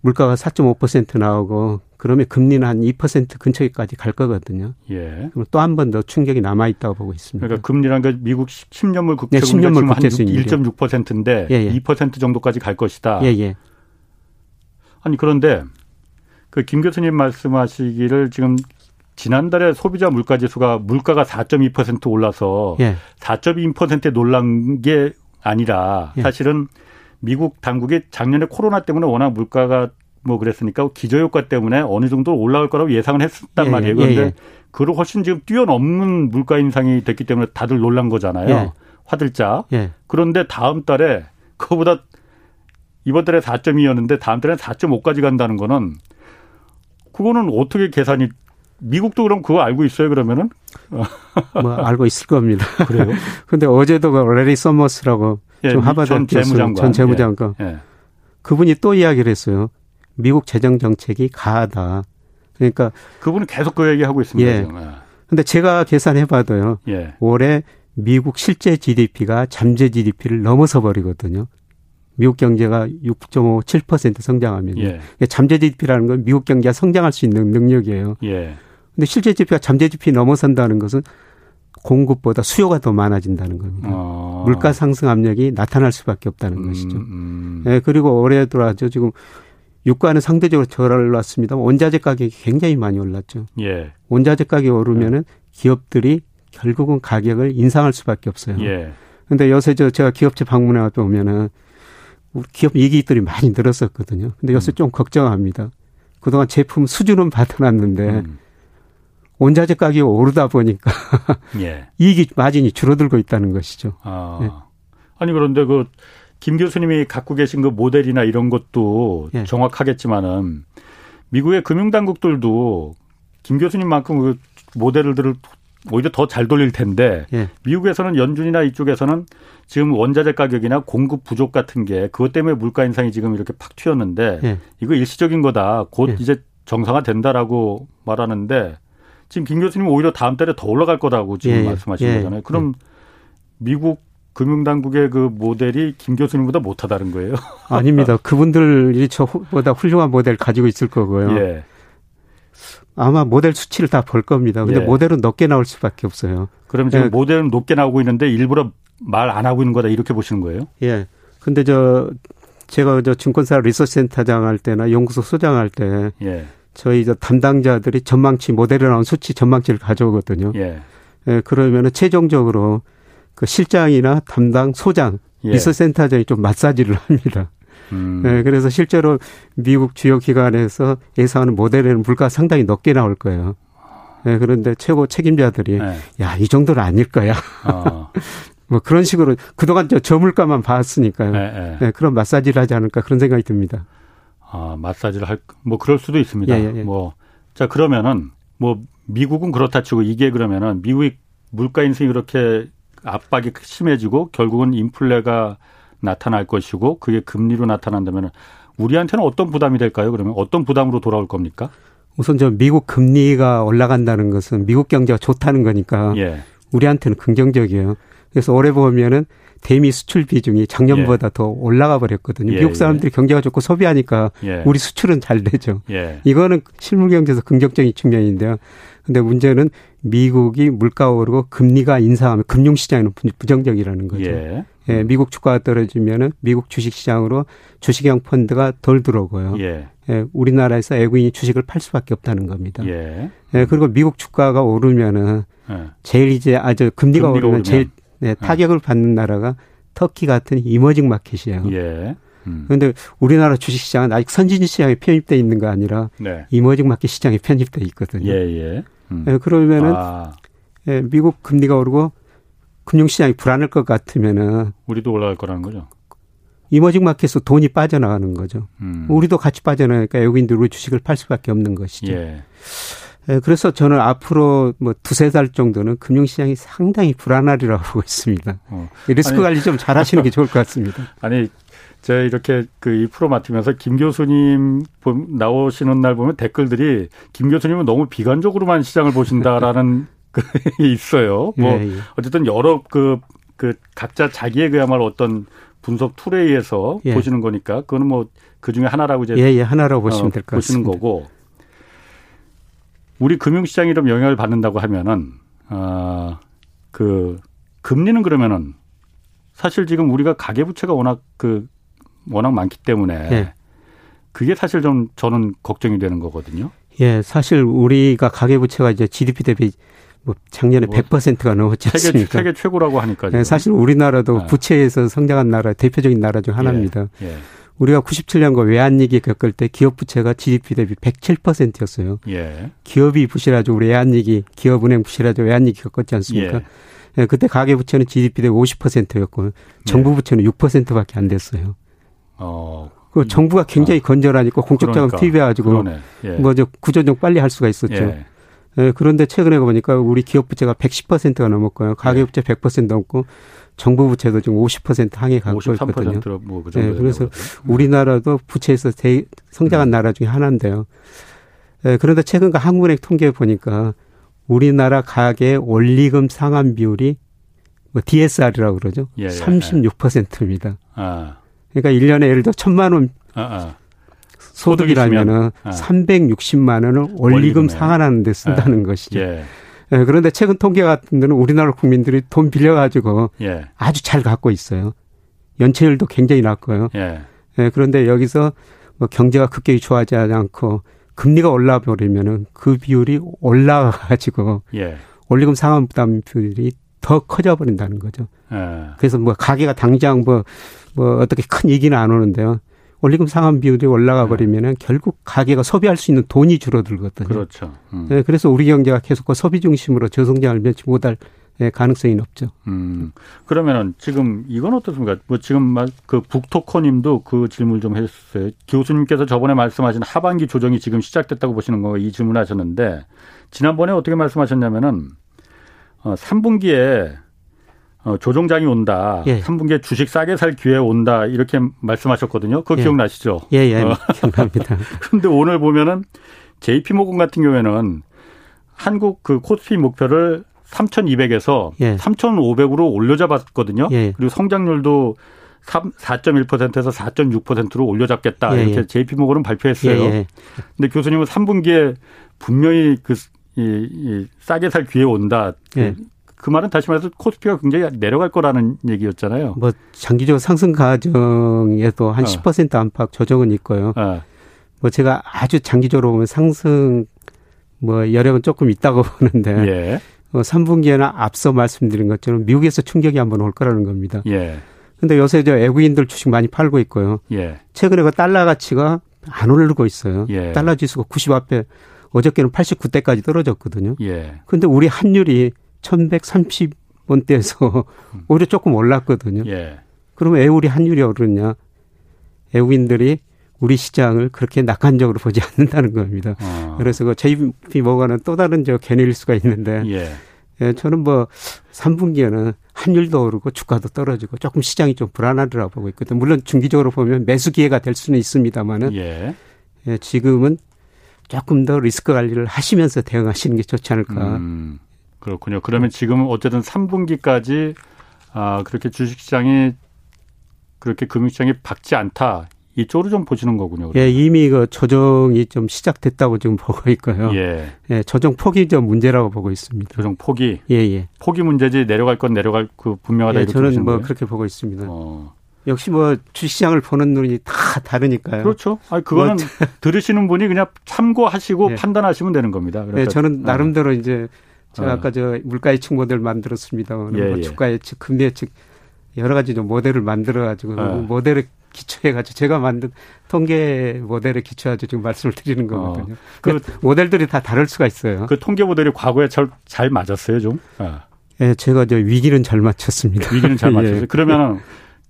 S3: 물가가 4.5% 나오고 그러면 금리는 한 2% 근처까지 갈 거거든요. 예. 그럼 또 한 번 더 충격이 남아 있다고 보고 있습니다.
S1: 그러니까 금리란 게 미국 10년물 국채 네, 10년물 국채 지금 1.6%인데 예, 예. 2% 정도까지 갈 것이다. 예, 예. 아니 그런데 그 김 교수님 말씀하시기를 지금 지난달에 소비자 물가 지수가 물가가 4.2% 올라서 예. 4.2%에 놀란 게 아니라 예. 사실은 미국 당국이 작년에 코로나 때문에 워낙 물가가 뭐 그랬으니까 기저효과 때문에 어느 정도 올라갈 거라고 예상을 했었단 예, 예 말이에요. 그런데 예, 예. 그걸 훨씬 지금 뛰어넘는 물가 인상이 됐기 때문에 다들 놀란 거잖아요. 예. 화들짝. 예. 그런데 다음 달에 그거보다 이번 달에 4.2였는데 다음 달에 4.5까지 간다는 거는 그거는 어떻게 계산이 미국도 그럼 그거 알고 있어요 그러면은?
S3: 뭐 알고 있을 겁니다.
S1: 그래요?
S3: 근데 어제도 그 래리 서머스라고 예, 좀 하버드 전 재무장관, 전 재무장관 예, 예. 그분이 또 이야기를 했어요. 미국 재정 정책이 과하다. 그러니까
S1: 그분은 계속 그 얘기하고 있습니다. 예.
S3: 근데 제가 계산해 봐도요. 예. 올해 미국 실제 GDP가 잠재 GDP를 넘어서 버리거든요. 미국 경제가 6.5, 7% 성장하면 예. 잠재 GDP라는 건 미국 경제가 성장할 수 있는 능력이에요. 예. 근데 실제 GDP가 잠재 GDP 넘어선다는 것은 공급보다 수요가 더 많아진다는 겁니다. 어. 물가 상승 압력이 나타날 수밖에 없다는 음, 것이죠. 음. 예, 그리고 올해 들어왔죠. 지금 유가는 상대적으로 덜 올랐습니다. 원자재 가격이 굉장히 많이 올랐죠. 예. 원자재 가격이 오르면은 예. 기업들이 결국은 가격을 인상할 수밖에 없어요. 예. 근데 요새 저 제가 기업체 방문해 보면은 기업 이익들이 많이 늘었었거든요. 근데 요새 음. 좀 걱정합니다. 그동안 제품 수준은 받아놨는데 음. 원자재 가격이 오르다 보니까 예. 이익이 마진이 줄어들고 있다는 것이죠. 아. 네.
S1: 아니 그런데 그 김 교수님이 갖고 계신 그 모델이나 이런 것도 예. 정확하겠지만은 미국의 금융당국들도 김 교수님만큼 그 모델들을 오히려 더 잘 돌릴 텐데 예. 미국에서는 연준이나 이쪽에서는 지금 원자재 가격이나 공급 부족 같은 게 그것 때문에 물가 인상이 지금 이렇게 팍 튀었는데 예. 이거 일시적인 거다. 곧 예. 이제 정상화 된다라고 말하는데 지금 김 교수님 오히려 다음 달에 더 올라갈 거라고 지금 예, 예. 말씀하시는 예, 거잖아요. 그럼 예. 미국 금융당국의 그 모델이 김 교수님보다 못하다는 거예요?
S3: 아닙니다. 그분들이 저보다 훌륭한 모델 가지고 있을 거고요. 예. 아마 모델 수치를 다 볼 겁니다. 근데 예. 모델은 높게 나올 수밖에 없어요.
S1: 그럼 지금 예. 모델은 높게 나오고 있는데 일부러 말 안 하고 있는 거다 이렇게 보시는 거예요?
S3: 예. 근데 저 제가 저 증권사 리서치 센터장 할 때나 연구소 소장 할 때 예. 저희 저 담당자들이 전망치 모델에 나온 수치 전망치를 가져오거든요. 예. 예 그러면은 최종적으로 그 실장이나 담당 소장 예. 리서센터장이 좀 마사지를 합니다. 음. 예, 그래서 실제로 미국 주요 기관에서 예상하는 모델에는 물가 상당히 높게 나올 거예요. 예, 그런데 최고 책임자들이 네. 야, 이 정도는 아닐 거야. 어. 뭐 그런 식으로 그동안 저 저물가만 봤으니까요. 네, 네. 네, 그런 마사지를 하지 않을까 그런 생각이 듭니다.
S1: 아, 마사지를 할, 뭐 그럴 수도 있습니다. 예, 예, 예. 뭐, 자, 그러면은 뭐 미국은 그렇다 치고 이게 그러면은 미국이 물가 인상이 그렇게 압박이 심해지고 결국은 인플레가 나타날 것이고 그게 금리로 나타난다면 우리한테는 어떤 부담이 될까요? 그러면 어떤 부담으로 돌아올 겁니까?
S3: 우선 저 미국 금리가 올라간다는 것은 미국 경제가 좋다는 거니까 예. 우리한테는 긍정적이에요. 그래서 올해 보면은 대미 수출 비중이 작년보다 예. 더 올라가 버렸거든요. 예, 미국 사람들이 예. 경제가 좋고 소비하니까 예. 우리 수출은 잘 되죠. 예. 이거는 실물 경제에서 긍정적인 측면인데요. 근데 문제는 미국이 물가 오르고 금리가 인상하면 금융 시장에는 부정적이라는 거죠. 예. 예, 미국 주가가 떨어지면은 미국 주식 시장으로 주식형 펀드가 덜 들어오고요. 예. 예, 우리나라에서 외국인이 주식을 팔 수밖에 없다는 겁니다. 예. 예 그리고 미국 주가가 오르면은 예. 제일 이제 아주 금리가, 금리가 오르면, 오르면 제일 네, 예. 타격을 받는 나라가 터키 같은 이머징 마켓이에요. 예. 음. 그런데 우리나라 주식 시장은 아직 선진 시장에 편입돼 있는 거 아니라 네. 이머징 마켓 시장에 편입돼 있거든요. 예, 예. 음. 예 그러면은 아. 예, 미국 금리가 오르고 금융 시장이 불안할 것 같으면은
S1: 우리도 올라갈 거라는 거죠.
S3: 이머징 마켓에서 돈이 빠져나가는 거죠. 음. 우리도 같이 빠져나가니까 외국인들 우리 주식을 팔 수밖에 없는 것이죠. 예. 예, 그래서 저는 앞으로 뭐 두세 달 정도는 금융시장이 상당히 불안하리라고 보고 있습니다. 어. 리스크 아니, 관리 좀 잘 하시는 게 좋을 것 같습니다.
S1: 아니, 제가 이렇게 그 이 프로 맡으면서 김 교수님 나오시는 날 보면 댓글들이 김 교수님은 너무 비관적으로만 시장을 보신다라는 그 있어요. 뭐 예, 예. 어쨌든 여러 그, 그 각자 자기의 그야말로 어떤 분석 툴에 의해서 예. 보시는 거니까 그거는 뭐 그 중에 하나라고 이제
S3: 예, 예, 하나라고 보시면 어, 될것
S1: 같습니다. 보시는 거고 우리 금융시장이 좀 영향을 받는다고 하면은 어그 금리는 그러면은 사실 지금 우리가 가계부채가 워낙 그 워낙 많기 때문에 예. 그게 사실 좀 저는 걱정이 되는 거거든요.
S3: 예, 사실 우리가 가계부채가 이제 GDP 대비 뭐 작년에 뭐 100%가 넘었지 않습니까?
S1: 세계, 세계 최고라고 하니까. 네,
S3: 사실 우리나라도 네. 부채에서 성장한 나라 대표적인 나라 중 하나입니다. 예, 예. 우리가 97년과 외환위기 겪을 때 기업 부채가 GDP 대비 107%였어요. 예. 기업이 부실하죠. 우리 외환위기, 기업은행 부실하죠. 외환위기 겪었지 않습니까? 예. 예, 그때 가계 부채는 GDP 대비 50%였고 정부 예. 부채는 6%밖에 안 됐어요. 어. 그 정부가 굉장히 어. 건전하니까 공적 자금 그러니까. 투입해가지고 예. 뭐저 구조조정 빨리 할 수가 있었죠. 예. 예, 그런데 최근에 보니까 우리 기업 부채가 110%가 넘었고요. 가계 부채 100% 넘고 정부 부채도 지금 50% 항해 가고 있거든요. 뭐그 네, 그래서 우리나라도 부채에서 대, 성장한 음. 나라 중에 하나인데요. 네, 그런데 최근 그 한국은행 통계 보니까 우리나라 가계 원리금 상환 비율이 뭐 DSR이라고 그러죠. 예, 예, 36%입니다. 아. 그러니까 1년에 예를 들어 천만 원 아, 아. 소득이라면은 아. 360만 원을 원리금 상환하는 데 쓴다는 아. 것이죠. 예. 예, 그런데 최근 통계 같은 데는 우리나라 국민들이 돈 빌려가지고 예. 아주 잘 갖고 있어요. 연체율도 굉장히 낮고요. 예. 예, 그런데 여기서 뭐 경제가 급격히 좋아지지 않고 금리가 올라 버리면은 그 비율이 올라가가지고 예. 원리금 상환 부담 비율이 더 커져 버린다는 거죠. 예. 그래서 뭐 가게가 당장 뭐, 뭐 어떻게 큰 얘기는 안 오는데요. 원리금 상환 비율이 올라가 네. 버리면은 결국 가게가 소비할 수 있는 돈이 줄어들거든요.
S1: 그렇죠.
S3: 음. 네, 그래서 우리 경제가 계속 그 소비 중심으로 저성장을 면치 못할 예, 가능성이 높죠. 음.
S1: 그러면은 지금 이건 어떻습니까? 뭐 지금 그 북토커님도 그 질문 좀 해주셨어요. 교수님께서 저번에 말씀하신 하반기 조정이 지금 시작됐다고 보시는 거 이 질문하셨는데 지난번에 어떻게 말씀하셨냐면은 어 3분기에 어, 조정장이 온다. 예. 3분기에 주식 싸게 살 기회 온다. 이렇게 말씀하셨거든요. 그거 예. 기억나시죠?
S3: 예, 예. 어. 기억납니다.
S1: 근데 오늘 보면은 JP 모건 같은 경우에는 한국 그 코스피 목표를 3,200에서 예. 3,500으로 올려잡았거든요. 예. 그리고 성장률도 3, 4.1%에서 4.6%로 올려잡겠다. 예, 이렇게 예. JP 모건은 발표했어요. 예, 예. 근데 교수님은 3분기에 분명히 그, 이, 이 싸게 살 기회 온다. 예. 그 말은 다시 말해서 코스피가 굉장히 내려갈 거라는 얘기였잖아요.
S3: 뭐 장기적 상승 과정에도 한 어. 10% 안팎 조정은 있고요. 어. 뭐 제가 아주 장기적으로 보면 상승 뭐 여력은 조금 있다고 보는데 예. 어, 3분기에는 앞서 말씀드린 것처럼 미국에서 충격이 한번 올 거라는 겁니다. 예. 근데 요새 저 외국인들 주식 많이 팔고 있고요. 예. 최근에 그 달러 가치가 안 오르고 있어요. 예. 달러 지수가 90 앞에 어저께는 89대까지 떨어졌거든요. 예. 근데 우리 환율이 1130원대에서 오히려 조금 올랐거든요. 예. 그러면 애우리 환율이 오르냐? 외국인들이 우리 시장을 그렇게 낙관적으로 보지 않는다는 겁니다. 어. 그래서 그 JP 모건은 또 다른 저 견해일 수가 있는데 예. 예, 저는 뭐 3분기에는 환율도 오르고 주가도 떨어지고 조금 시장이 좀 불안하더라고 보고 있거든요. 물론 중기적으로 보면 매수 기회가 될 수는 있습니다만은 예. 예, 지금은 조금 더 리스크 관리를 하시면서 대응하시는 게 좋지 않을까. 음,
S1: 그렇군요. 그러면 지금 어쨌든 3분기까지 아, 그렇게 주식시장이 그렇게 금융시장이 박지 않다. 이쪽으로 좀 보시는 거군요.
S3: 그러면. 예, 이미 그 조정이 좀 시작됐다고 지금 보고 있고요. 예. 예, 조정 폭이 좀 문제라고 보고 있습니다.
S1: 조정 폭이?
S3: 예, 예.
S1: 폭이 문제지 내려갈 건 내려갈 그 분명하다 예,
S3: 이렇게 저는 뭐 거예요? 그렇게 보고 있습니다. 어. 역시 뭐 주시장을 보는 눈이 다 다르니까요.
S1: 그렇죠. 아니 그거는 뭐, 들으시는 분이 그냥 참고하시고 예. 판단하시면 되는 겁니다.
S3: 그러니까. 예, 저는 어. 나름대로 어. 이제 제가 어. 아까 저 물가 예측 모델 만들었습니다. 예, 뭐 예. 주가 예측, 금리 예측 여러 가지 좀 모델을 만들어 가지고 어. 모델을 기초해 가지고 제가 만든 통계 모델에 기초해가지고 지금 말씀을 드리는 어. 거거든요. 어. 그 모델들이 다 다를 수가 있어요.
S1: 그 통계 모델이 과거에 잘, 잘 맞았어요, 좀? 아.
S3: 네, 제가 저 위기는 잘 맞췄습니다.
S1: 위기는 잘 맞췄어요. 예. 그러면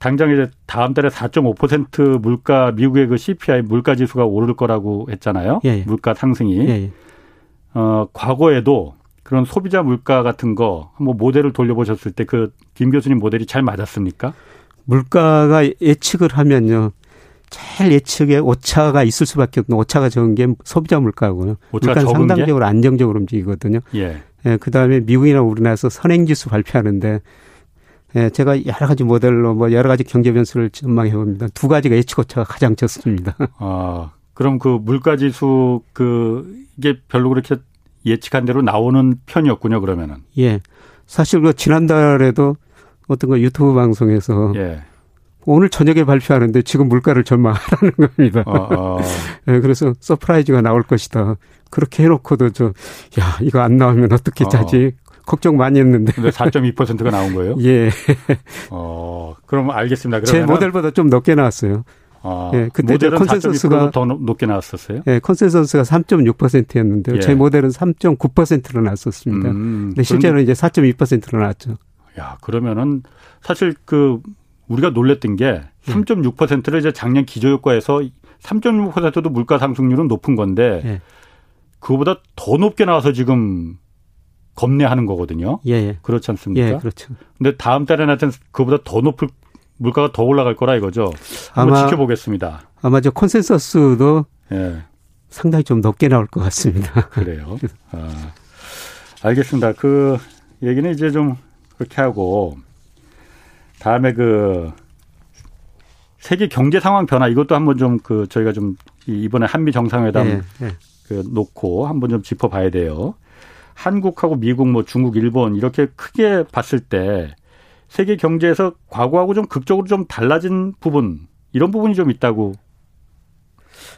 S1: 당장 이제 다음 달에 4.5% 물가 미국의 그 CPI 물가 지수가 오를 거라고 했잖아요. 예. 예. 물가 상승이. 예, 예. 어, 과거에도 그런 소비자 물가 같은 거 뭐 모델을 돌려보셨을 때 그 김 교수님 모델이 잘 맞았습니까?
S3: 물가가 예측을 하면요. 제일 예측에 오차가 있을 수밖에 없는 오차가 적은 게 소비자 물가고요. 물가는 상당적으로 게? 안정적으로 움직이거든요. 예. 예 그다음에 미국이나 우리나라에서 선행지수 발표하는데 예, 제가 여러 가지 모델로 뭐 여러 가지 경제 변수를 전망해 봅니다. 두 가지가 예측 오차가 가장 적습니다.
S1: 아, 그럼 그 물가 지수 그 이게 별로 그렇게 예측한 대로 나오는 편이었군요, 그러면은.
S3: 예. 사실 그 지난달에도 어떤 거 유튜브 방송에서 예. 오늘 저녁에 발표하는데 지금 물가를 전망하라는 겁니다. 어, 어. 네, 그래서 surprise가 나올 것이다. 그렇게 해놓고도 저, 야, 이거 안 나오면 어떻게 어. 짜지? 걱정 많이 했는데.
S1: 근데 4.2%가 나온 거예요?
S3: 예.
S1: 어, 그럼 알겠습니다.
S3: 제 모델보다 좀 높게 나왔어요.
S1: 아, 예, 그때 모델은 consensus가 더 높게 나왔었어요?
S3: 예, consensus가 3.6%였는데요. 예. 제 모델은 3.9%로 나왔었습니다. 음, 근데 실제로 이제 4.2%로 나왔죠.
S1: 야, 그러면은 사실 그 우리가 놀랬던 게 3.6%를 이제 작년 기저효과에서 3.6%도 물가 상승률은 높은 건데 예. 그거보다 더 높게 나와서 지금 겁내하는 거거든요. 예, 예. 그렇지 않습니까?
S3: 예, 그렇죠.
S1: 근데 다음 달에 나타난 그보다 더 높을 물가가 더 올라갈 거라 이거죠. 한번 아마, 지켜보겠습니다.
S3: 아마 저 콘센서스도 예. 상당히 좀 높게 나올 것 같습니다.
S1: 그래요. 아, 알겠습니다. 그 얘기는 이제 좀 그렇게 하고 다음에 그 세계 경제 상황 변화 이것도 한번 좀 그 저희가 좀 이번에 한미 정상회담 네, 네. 그 놓고 한번 좀 짚어봐야 돼요. 한국하고 미국, 뭐 중국, 일본 이렇게 크게 봤을 때 세계 경제에서 과거하고 좀 극적으로 좀 달라진 부분 이런 부분이 좀 있다고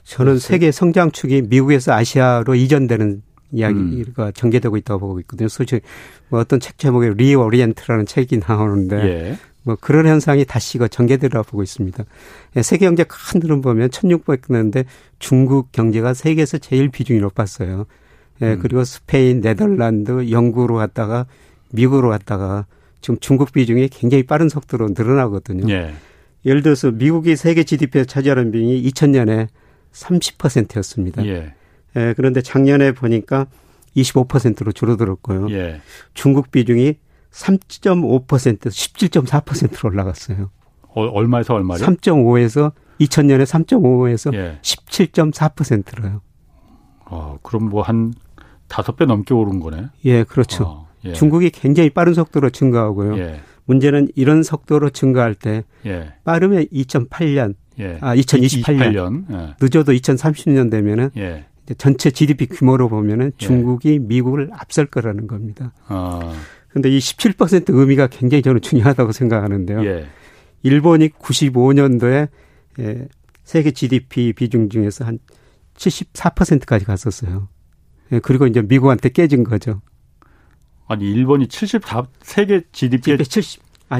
S3: 저는 세계 성장축이 미국에서 아시아로 이전되는 이야기가 음. 전개되고 있다고 보고 있거든요. 솔직히 뭐 어떤 책 제목에 ReOrient라는 책이 나오는데 예. 뭐 그런 현상이 다시 이거 전개되리라고 보고 있습니다. 예, 세계 경제 큰 흐름 보면 1600년대 중국 경제가 세계에서 제일 비중이 높았어요. 예, 음. 그리고 스페인, 네덜란드, 영국으로 갔다가 미국으로 갔다가 지금 중국 비중이 굉장히 빠른 속도로 늘어나거든요. 예. 예를 들어서 미국이 세계 GDP에서 차지하는 비중이 2000년에 30%였습니다. 예. 예, 그런데 작년에 보니까 25%로 줄어들었고요. 예. 중국 비중이 3.5% 17.4%로 올라갔어요.
S1: 어, 얼마에서 얼마요?
S3: 3.5에서 2000년에 3.5에서 예. 17.4%로요.
S1: 어, 그럼 뭐 한 다섯 배 넘게 오른 거네.
S3: 예, 그렇죠. 어, 예. 중국이 굉장히 빠른 속도로 증가하고요. 예. 문제는 이런 속도로 증가할 때 예. 빠르면 2008년, 예. 아 2028년, 28년. 늦어도 2030년 되면은 전체 GDP 규모로 보면은 중국이 미국을 앞설 거라는 겁니다. 아. 근데 이17% 의미가 굉장히 저는 중요하다고 생각하는데요. 예. 일본이 95년도에 예, 세계 GDP 비중 중에서 한 74%까지 갔었어요. 예, 그리고 이제 미국한테 깨진 거죠.
S1: 아니 일본이 74 세계 GDP의
S3: 70, 아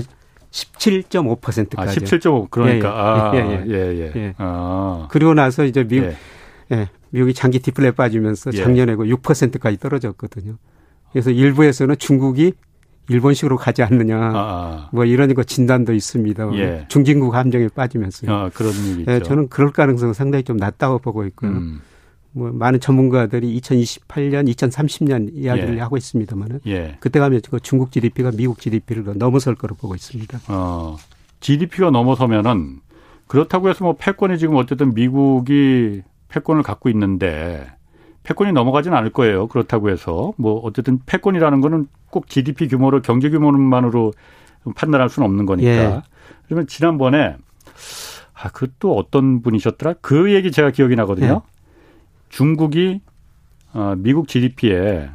S3: 17.5%까지. 아,
S1: 17.5 그러니까 예, 예, 아, 예, 예. 예, 예. 아.
S3: 그리고 나서 이제 미국 예. 예 미국이 장기 디플레 빠지면서 예. 작년에 그 6%까지 떨어졌거든요. 그래서 일부에서는 중국이 일본식으로 가지 않느냐. 아, 아. 뭐 이런 거 진단도 있습니다. 예. 중진국 함정에 빠지면서.
S1: 아, 그런 일이
S3: 예, 저는 그럴 가능성은 상당히 좀 낮다고 보고 있고요. 음. 뭐 많은 전문가들이 2028년, 2030년 이야기를 예. 하고 있습니다만은 예. 그때 가면 그 중국 GDP가 미국 GDP를 넘어설 거로 보고 있습니다. 어,
S1: GDP가 넘어서면은 그렇다고 해서 뭐 패권이 지금 어쨌든 미국이 패권을 갖고 있는데 패권이 넘어가진 않을 거예요. 그렇다고 해서 뭐 어쨌든 패권이라는 거는 꼭 GDP 규모로 경제 규모만으로 판단할 수는 없는 거니까. 예. 그러면 지난번에 아, 그 또 어떤 분이셨더라? 그 얘기 제가 기억이 나거든요. 예. 중국이 어, 미국 GDP에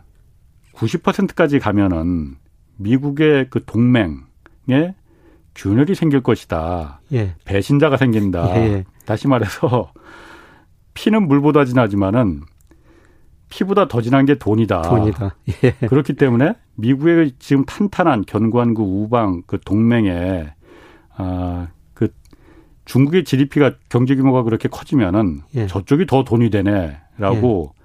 S1: 90%까지 가면은 미국의 그 동맹에 균열이 생길 것이다. 예. 배신자가 생긴다. 예. 예. 다시 말해서 피는 물보다 진하지만은 피보다 더 진한 게 돈이다.
S3: 돈이다.
S1: 예. 그렇기 때문에 미국의 지금 탄탄한 견고한 그 우방 그 동맹에 아그 중국의 GDP가 경제 규모가 그렇게 커지면은 예. 저쪽이 더 돈이 되네라고 예.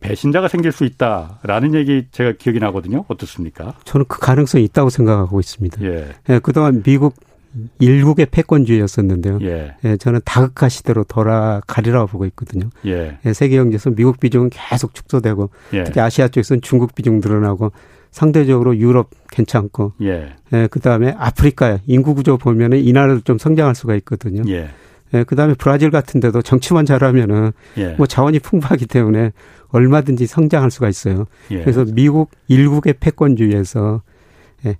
S1: 배신자가 생길 수 있다라는 얘기 제가 기억이 나거든요. 어떻습니까?
S3: 저는 그 가능성이 있다고 생각하고 있습니다. 예. 예 그동안 미국 일국의 패권주의였었는데요. 예. 예 저는 다극화 시대로 돌아가리라고 보고 있거든요. 예. 예 세계 경제에서 미국 비중은 계속 축소되고 예. 특히 아시아 쪽에서는 중국 비중 늘어나고 상대적으로 유럽 괜찮고 예. 예 그다음에 아프리카 인구 구조 보면은 이 나라도 좀 성장할 수가 있거든요. 예. 예, 그다음에 브라질 같은 데도 정치만 잘하면은 예. 뭐 자원이 풍부하기 때문에 얼마든지 성장할 수가 있어요. 예. 그래서 미국 일국의 패권주의에서 예,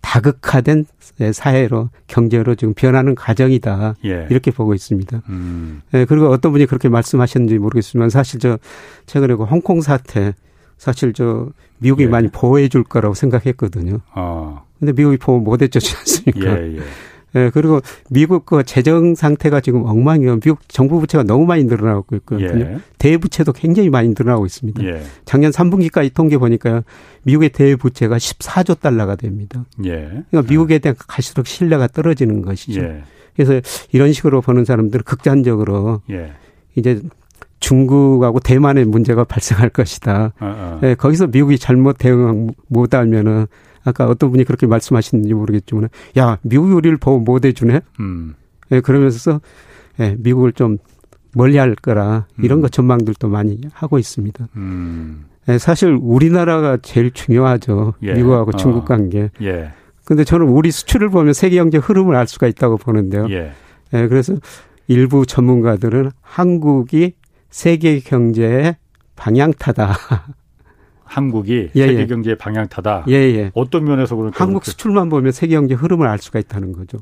S3: 다극화된 사회로 경제로 지금 변하는 과정이다. 예. 이렇게 보고 있습니다. 음. 예, 그리고 어떤 분이 그렇게 말씀하셨는지 모르겠지만 사실 저 최근에 그 홍콩 사태 사실 저 미국이 예. 많이 보호해 줄 거라고 생각했거든요. 어. 근데 미국이 보호 못 해줬지 않습니까? 예, 예. 예, 그리고 미국 그 재정 상태가 지금 엉망이에요. 미국 정부 부채가 너무 많이 늘어나고 있거든요. 예. 대부채도 굉장히 많이 늘어나고 있습니다. 예. 작년 3분기까지 통계 보니까 미국의 대부채가 14조 달러가 됩니다. 예. 그러니까 미국에 대한 갈수록 신뢰가 떨어지는 것이죠. 예. 그래서 이런 식으로 보는 사람들은 극단적으로 예. 이제 중국하고 대만의 문제가 발생할 것이다. 어, 어. 예, 거기서 미국이 잘못 대응 못하면은 아까 어떤 분이 그렇게 말씀하시는지 모르겠지만, 야, 미국이 우리를 보호 못 해주네? 음. 예, 그러면서, 예, 미국을 좀 멀리 할 거라, 이런 음. 것 전망들도 많이 하고 있습니다. 음. 예, 사실 우리나라가 제일 중요하죠. 예. 미국하고 어. 중국 관계. 예. 근데 저는 우리 수출을 보면 세계 경제 흐름을 알 수가 있다고 보는데요. 예. 예, 그래서 일부 전문가들은 한국이 세계 경제의 방향타다.
S1: 한국이 예, 세계 예. 경제의 방향타다. 예, 예. 어떤 면에서 그렇게
S3: 한국 수출만 보면 세계 경제 흐름을 알 수가 있다는 거죠.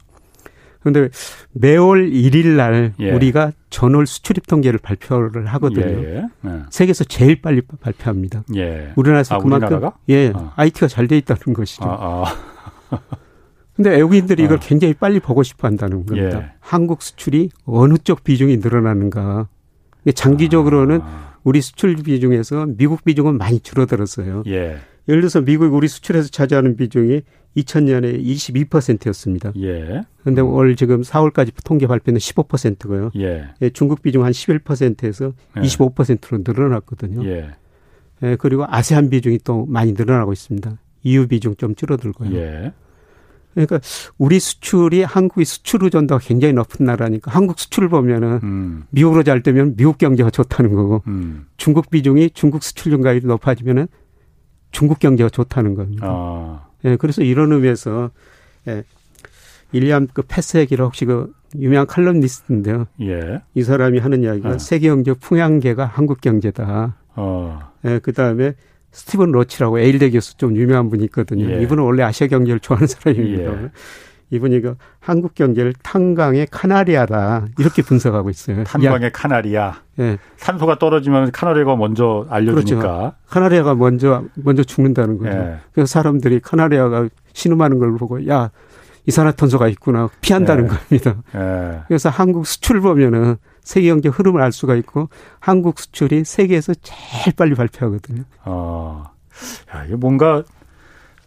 S3: 그런데 매월 1일 날 예. 우리가 전월 수출입 통계를 발표를 하거든요. 예, 예. 예. 세계에서 제일 빨리 발표합니다. 예. 우리나라에서 아, 그만큼 우리나라가? 예, 아. IT가 잘 돼 있다는 것이죠. 아, 아. 근데 외국인들이 이걸 아. 굉장히 빨리 보고 싶어 한다는 겁니다. 한국 수출이 어느 쪽 비중이 늘어나는가. 장기적으로는 아. 우리 수출 비중에서 미국 비중은 많이 줄어들었어요. 예. 예를 들어서 미국이 우리 수출에서 차지하는 비중이 2000년에 22%였습니다. 예. 그런데 음. 올 지금 4월까지 통계 발표는 15%고요. 예. 예. 중국 비중 한 11%에서 예. 25%로 늘어났거든요. 예. 예. 그리고 아세안 비중이 또 많이 늘어나고 있습니다. EU 비중 좀 줄어들고요. 예. 그러니까 우리 수출이 한국의 수출 의존도가 굉장히 높은 나라니까 한국 수출을 보면은 음. 미국으로 잘 되면 미국 경제가 좋다는 거고 음. 중국 비중이 중국 수출 증가율이 높아지면은 중국 경제가 좋다는 겁니다. 아. 예, 그래서 이런 의미에서 예, 일리암 그 패스에기라 혹시 그 유명한 칼럼니스트인데요. 예. 이 사람이 하는 이야기가 아. 세계 경제 풍향계가 한국 경제다. 어. 예, 그 다음에 스티븐 로치라고 에일대 교수 좀 유명한 분이 있거든요. 예. 이분은 원래 아시아 경제를 좋아하는 사람입니다. 예. 이분이 그 한국 경제를 탄광의 카나리아다 이렇게 분석하고 있어요.
S1: 탄광의 야. 카나리아. 예. 산소가 떨어지면 카나리아가 먼저 알려주니까. 그렇죠.
S3: 카나리아가 먼저 먼저 죽는다는 거죠. 예. 그래서 사람들이 카나리아가 신음하는 걸 보고 야 이산화탄소가 있구나 피한다는 예. 겁니다. 예. 그래서 한국 수출 보면은 세계 경제 흐름을 알 수가 있고 한국 수출이 세계에서 제일 빨리 발표하거든요. 아,
S1: 야, 이게 뭔가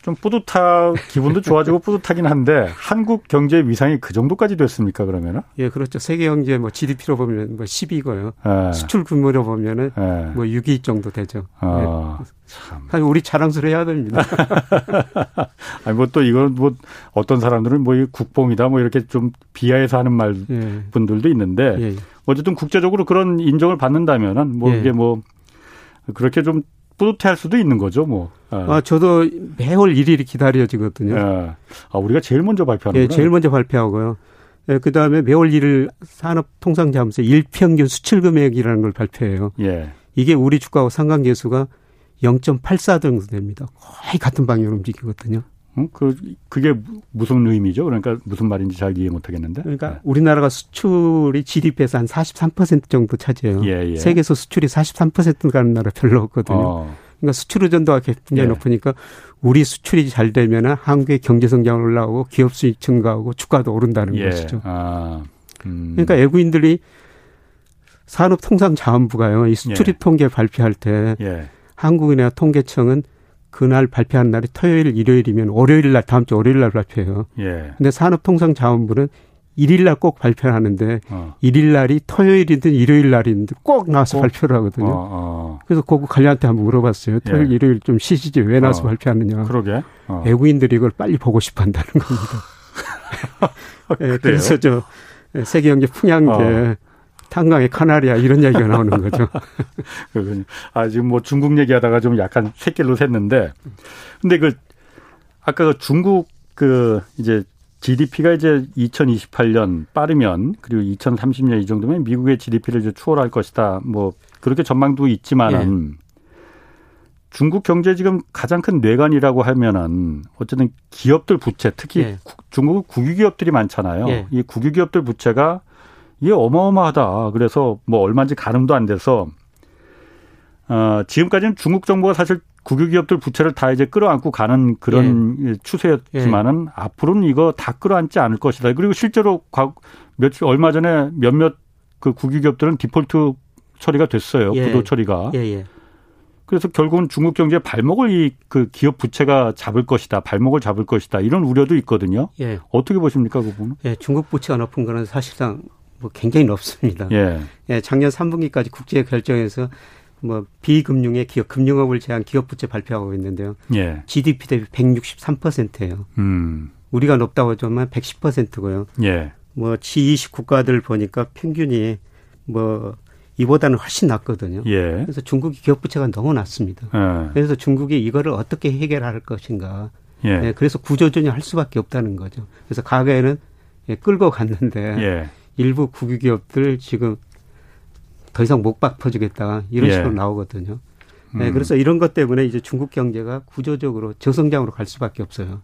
S1: 좀 뿌듯하 기분도 좋아지고 뿌듯하긴 한데 한국 경제 위상이 그 정도까지 됐습니까 그러면은?
S3: 예, 그렇죠. 세계 경제 뭐 GDP로 보면 뭐 10위고요. 예. 수출 규모로 보면은 예. 뭐 6위 정도 되죠. 아, 예. 참. 사실 우리 자랑스러워야 됩니다.
S1: 아니 뭐 또 이건 뭐 어떤 사람들은 뭐 국뽕이다 뭐 이렇게 좀 비하해서 하는 말 예. 분들도 있는데 예. 어쨌든 국제적으로 그런 인정을 받는다면은 뭐 이게 뭐 그렇게 좀 뿌듯해할 수도 있는 거죠, 뭐.
S3: 아, 아 저도 매월 1일이 기다려지거든요. 아,
S1: 아 우리가 제일 먼저 발표하는
S3: 예, 제일 먼저 발표하고요. 예, 그 다음에 매월 1일 산업통상자문서 일평균 수출 금액이라는 걸 발표해요. 예. 이게 우리 주가하고 상관계수가 0.84 정도 됩니다. 거의 같은 방향으로 움직이거든요.
S1: 어? 그, 그게 무슨 의미죠? 그러니까 무슨 말인지 잘 이해 못 하겠는데.
S3: 그러니까 네. 우리나라가 수출이 GDP에서 한 43% 정도 차지해요. 예, 예. 세계에서 수출이 43% 가는 나라 별로 없거든요. 어. 그러니까 수출 의존도가 굉장히 예. 높으니까 우리 수출이 잘 되면 한국의 경제 성장 올라오고 기업 수익 증가하고 주가도 오른다는 예. 것이죠. 아. 음. 그러니까 외국인들이 산업통상자원부가요. 이 수출입 예. 통계 발표할 때 예. 한국은행 통계청은 그날 발표한 날이 토요일, 일요일이면 월요일 날 다음 주 월요일 날 발표해요. 예. 근데 산업통상자원부는 일일 날 꼭 발표를 하는데 어. 일일 날이 토요일이든 일요일 날이든 꼭 나와서 꼭? 발표를 하거든요. 어, 어. 그래서 그거 관리한테 한번 물어봤어요. 토요일, 예. 일요일 좀 쉬시지 왜 나와서 어. 발표하느냐.
S1: 그러게.
S3: 어. 외국인들이 이걸 빨리 보고 싶어 한다는 겁니다. 네, 그래서 저 세계 경제 풍향제 어. 탄광의 카나리아 이런 얘기가 나오는 거죠.
S1: 그렇군요. 아, 지금 뭐 중국 얘기하다가 좀 약간 샛길로 샜는데, 근데 그, 아까 그 중국 그 이제 GDP가 이제 2028년 빠르면 그리고 2030년 이 정도면 미국의 GDP를 이제 추월할 것이다. 뭐 그렇게 전망도 있지만은 예. 중국 경제 지금 가장 큰 뇌관이라고 하면은 어쨌든 기업들 부채 특히 예. 중국은 국유기업들이 많잖아요. 예. 이 국유기업들 부채가 이게 어마어마하다. 그래서 뭐 얼마인지 가늠도 안 돼서 어, 지금까지는 중국 정부가 사실 국유기업들 부채를 다 이제 끌어안고 가는 그런 예. 추세였지만은 예. 앞으로는 이거 다 끌어안지 않을 것이다. 그리고 실제로 며칠 얼마 전에 몇몇 그 국유기업들은 디폴트 처리가 됐어요. 예. 부도 처리가. 예, 예. 그래서 결국은 중국 경제 발목을 이 그 기업 부채가 잡을 것이다. 발목을 잡을 것이다. 이런 우려도 있거든요. 예. 어떻게 보십니까, 그 부분은?
S3: 예, 중국 부채가 높은 거는 사실상 뭐 굉장히 높습니다. 예. 예, 작년 3분기까지 국제 결정에서 뭐 비금융의 기업, 금융업을 제한 기업 부채 발표하고 있는데요. 예. GDP 대비 163%예요. 음. 우리가 높다고 하지만 110%고요. 예. 뭐 G20 국가들 보니까 평균이 뭐 이보다는 훨씬 낮거든요. 예. 그래서 중국이 기업 부채가 너무 낮습니다. 예. 그래서 중국이 이거를 어떻게 해결할 것인가. 예. 예. 그래서 구조조정을 할 수밖에 없다는 거죠. 그래서 과거에는 예, 끌고 갔는데 예. 일부 국유기업들 지금 더 이상 못 바꿔주겠다 이런 예. 식으로 나오거든요. 네, 음. 그래서 이런 것 때문에 이제 중국 경제가 구조적으로 저성장으로 갈 수밖에 없어요.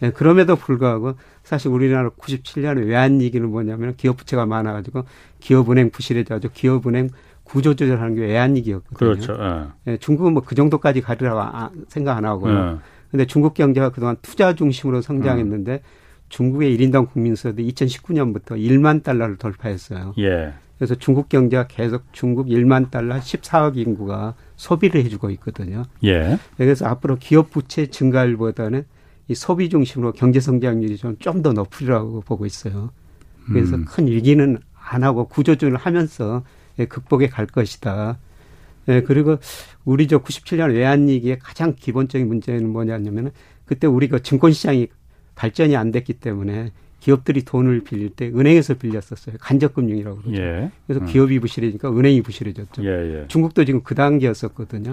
S3: 네, 그럼에도 불구하고 사실 우리나라 97년에 외환위기는 뭐냐면 기업 부채가 많아가지고 기업은행 부실해져가지고 기업은행 구조조절하는 게 외환위기였거든요.
S1: 그렇죠.
S3: 예. 네, 중국은 뭐 그 정도까지 가리라고 아, 생각 안 하고요. 예. 근데 중국 경제가 그동안 투자 중심으로 성장했는데 음. 중국의 1인당 국민소득이 2019년부터 1만 달러를 돌파했어요. 예. 그래서 중국 경제가 계속 중국 1만 달러 14억 인구가 소비를 해주고 있거든요. 예. 그래서 앞으로 기업 부채 증가율보다는 이 소비 중심으로 경제 성장률이 좀 좀 더 높으리라고 보고 있어요. 그래서 음. 큰 위기는 안 하고 구조조정을 하면서 예, 극복해 갈 것이다. 예, 그리고 우리 저 97년 외환위기의 가장 기본적인 문제는 뭐냐면은 그때 우리가 증권시장이 발전이 안 됐기 때문에 기업들이 돈을 빌릴 때 은행에서 빌렸었어요. 간접금융이라고 그러죠. 예. 그래서 음. 기업이 부실해지니까 은행이 부실해졌죠. 예, 예. 중국도 지금 그 단계였었거든요.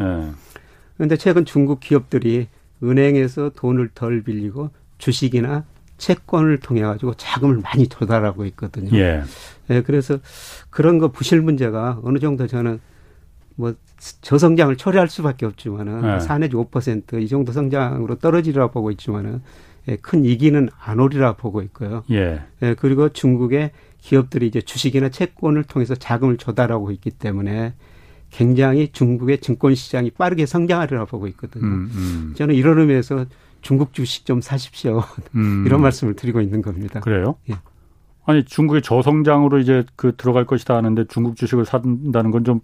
S3: 그런데 예. 최근 중국 기업들이 은행에서 돈을 덜 빌리고 주식이나 채권을 통해 가지고 자금을 많이 조달하고 있거든요. 예. 예. 그래서 그런 거 부실 문제가 어느 정도 저는 뭐 저성장을 처리할 수밖에 없지만은 예. 4 내지 5%이 정도 성장으로 떨어지리라 보고 있지만은 예, 큰 이기는 안 오리라 보고 있고요. 예. 예. 그리고 중국의 기업들이 이제 주식이나 채권을 통해서 자금을 조달하고 있기 때문에 굉장히 중국의 증권 시장이 빠르게 성장하리라 보고 있거든요. 음, 음. 저는 이런 의미에서 중국 주식 좀 사십시오. 음. 이런 말씀을 드리고 있는 겁니다.
S1: 그래요? 예. 아니 중국의 저성장으로 이제 그 들어갈 것이다 하는데 중국 주식을 산다는 건 좀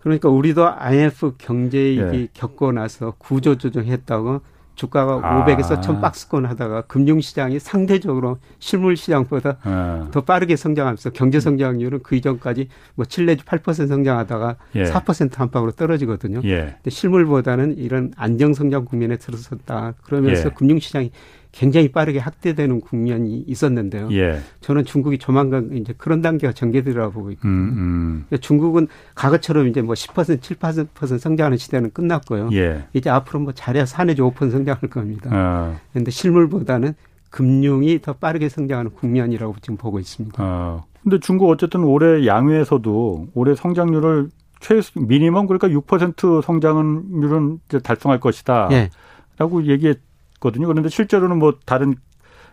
S3: 그러니까 우리도 IMF 경제위기 예. 겪고 나서 구조 조정했다고 주가가 아. 500에서 1000 박스권 하다가 금융시장이 상대적으로 실물시장보다 아. 더 빠르게 성장하면서 경제 성장률은 그 이전까지 뭐7 내지 8% 성장하다가 예. 4% 안팎으로 떨어지거든요. 예. 근데 실물보다는 이런 안정 성장 국면에 들어섰다. 그러면서 예. 금융시장이 굉장히 빠르게 확대되는 국면이 있었는데요. 예. 저는 중국이 조만간 이제 그런 단계가 전개되리라고 보고 있거든요. 음, 음. 중국은 과거처럼 이제 뭐 10% 7% 성장하는 시대는 끝났고요. 예. 이제 앞으로 뭐 잘해야 4 내지 5% 성장할 겁니다. 그런데 아. 실물보다는 금융이 더 빠르게 성장하는 국면이라고 지금 보고 있습니다.
S1: 아. 근데 중국 어쨌든 올해 양회에서도 올해 성장률을 최 미니멈 그러니까 6% 성장률은 이제 달성할 것이다. 예. 라고 얘기했 거든요. 그런데 실제로는 뭐 다른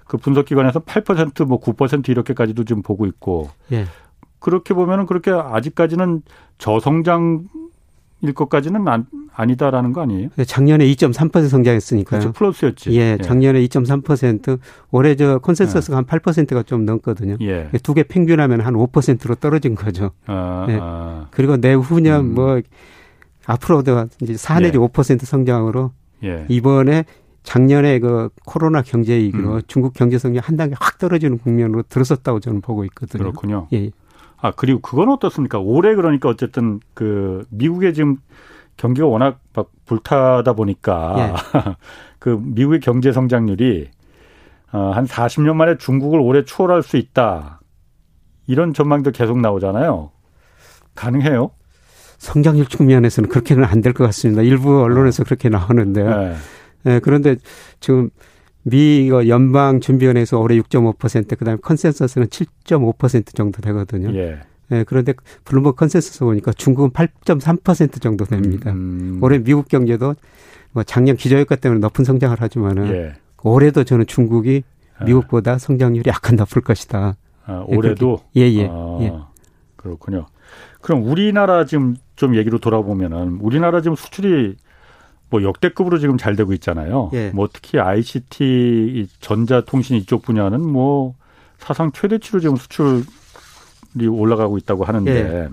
S1: 그 분석 기관에서 8%뭐 9% 이렇게까지도 지금 보고 있고. 예. 그렇게 보면은 그렇게 아직까지는 저성장 일 것까지는 안, 아니다라는 거 아니에요?
S3: 작년에 2.3% 성장했으니까요.
S1: 그렇죠. 플러스였지.
S3: 예, 예. 작년에 2.3%, 올해 저 consensus가 예. 한 8%가 좀 넘거든요. 예. 두개 평균하면 한 5%로 떨어진 거죠. 아, 예. 아. 그리고 내후년 음. 뭐 앞으로도 이제 4 내지 예. 5% 성장으로 예. 이번에 작년에 그 코로나 경제 위기로 음. 중국 경제 성장이 한 단계 확 떨어지는 국면으로 들어섰다고 저는 보고 있거든요.
S1: 그렇군요. 예. 아, 그리고 그건 어떻습니까? 올해 그러니까 어쨌든 그 미국의 지금 경기가 워낙 막 불타다 보니까 예. 그 미국의 경제 성장률이 어, 한 40년 만에 중국을 올해 추월할 수 있다. 이런 전망도 계속 나오잖아요. 가능해요?
S3: 성장률 측면에서는 그렇게는 안 될 것 같습니다. 일부 언론에서 그렇게 나오는데요. 네. 네, 그런데 지금 미 연방 준비원에서 올해 6.5% 그다음에 consensus는 7.5% 정도 되거든요. 예. 예, 그런데 블룸버그 컨센서스 보니까 중국은 8.3% 정도 됩니다. 음. 올해 미국 경제도 뭐 작년 기저효과 때문에 높은 성장을 하지만은 예. 올해도 저는 중국이 아. 미국보다 성장률이 약간 높을 것이다.
S1: 아, 올해도
S3: 예예 예, 아, 예.
S1: 그렇군요. 그럼 우리나라 지금 좀 얘기로 돌아보면은 우리나라 지금 수출이 뭐 역대급으로 지금 잘 되고 있잖아요. 예. 뭐 특히 ICT 전자통신 이쪽 분야는 뭐 사상 최대치로 지금 수출이 올라가고 있다고 하는데 예.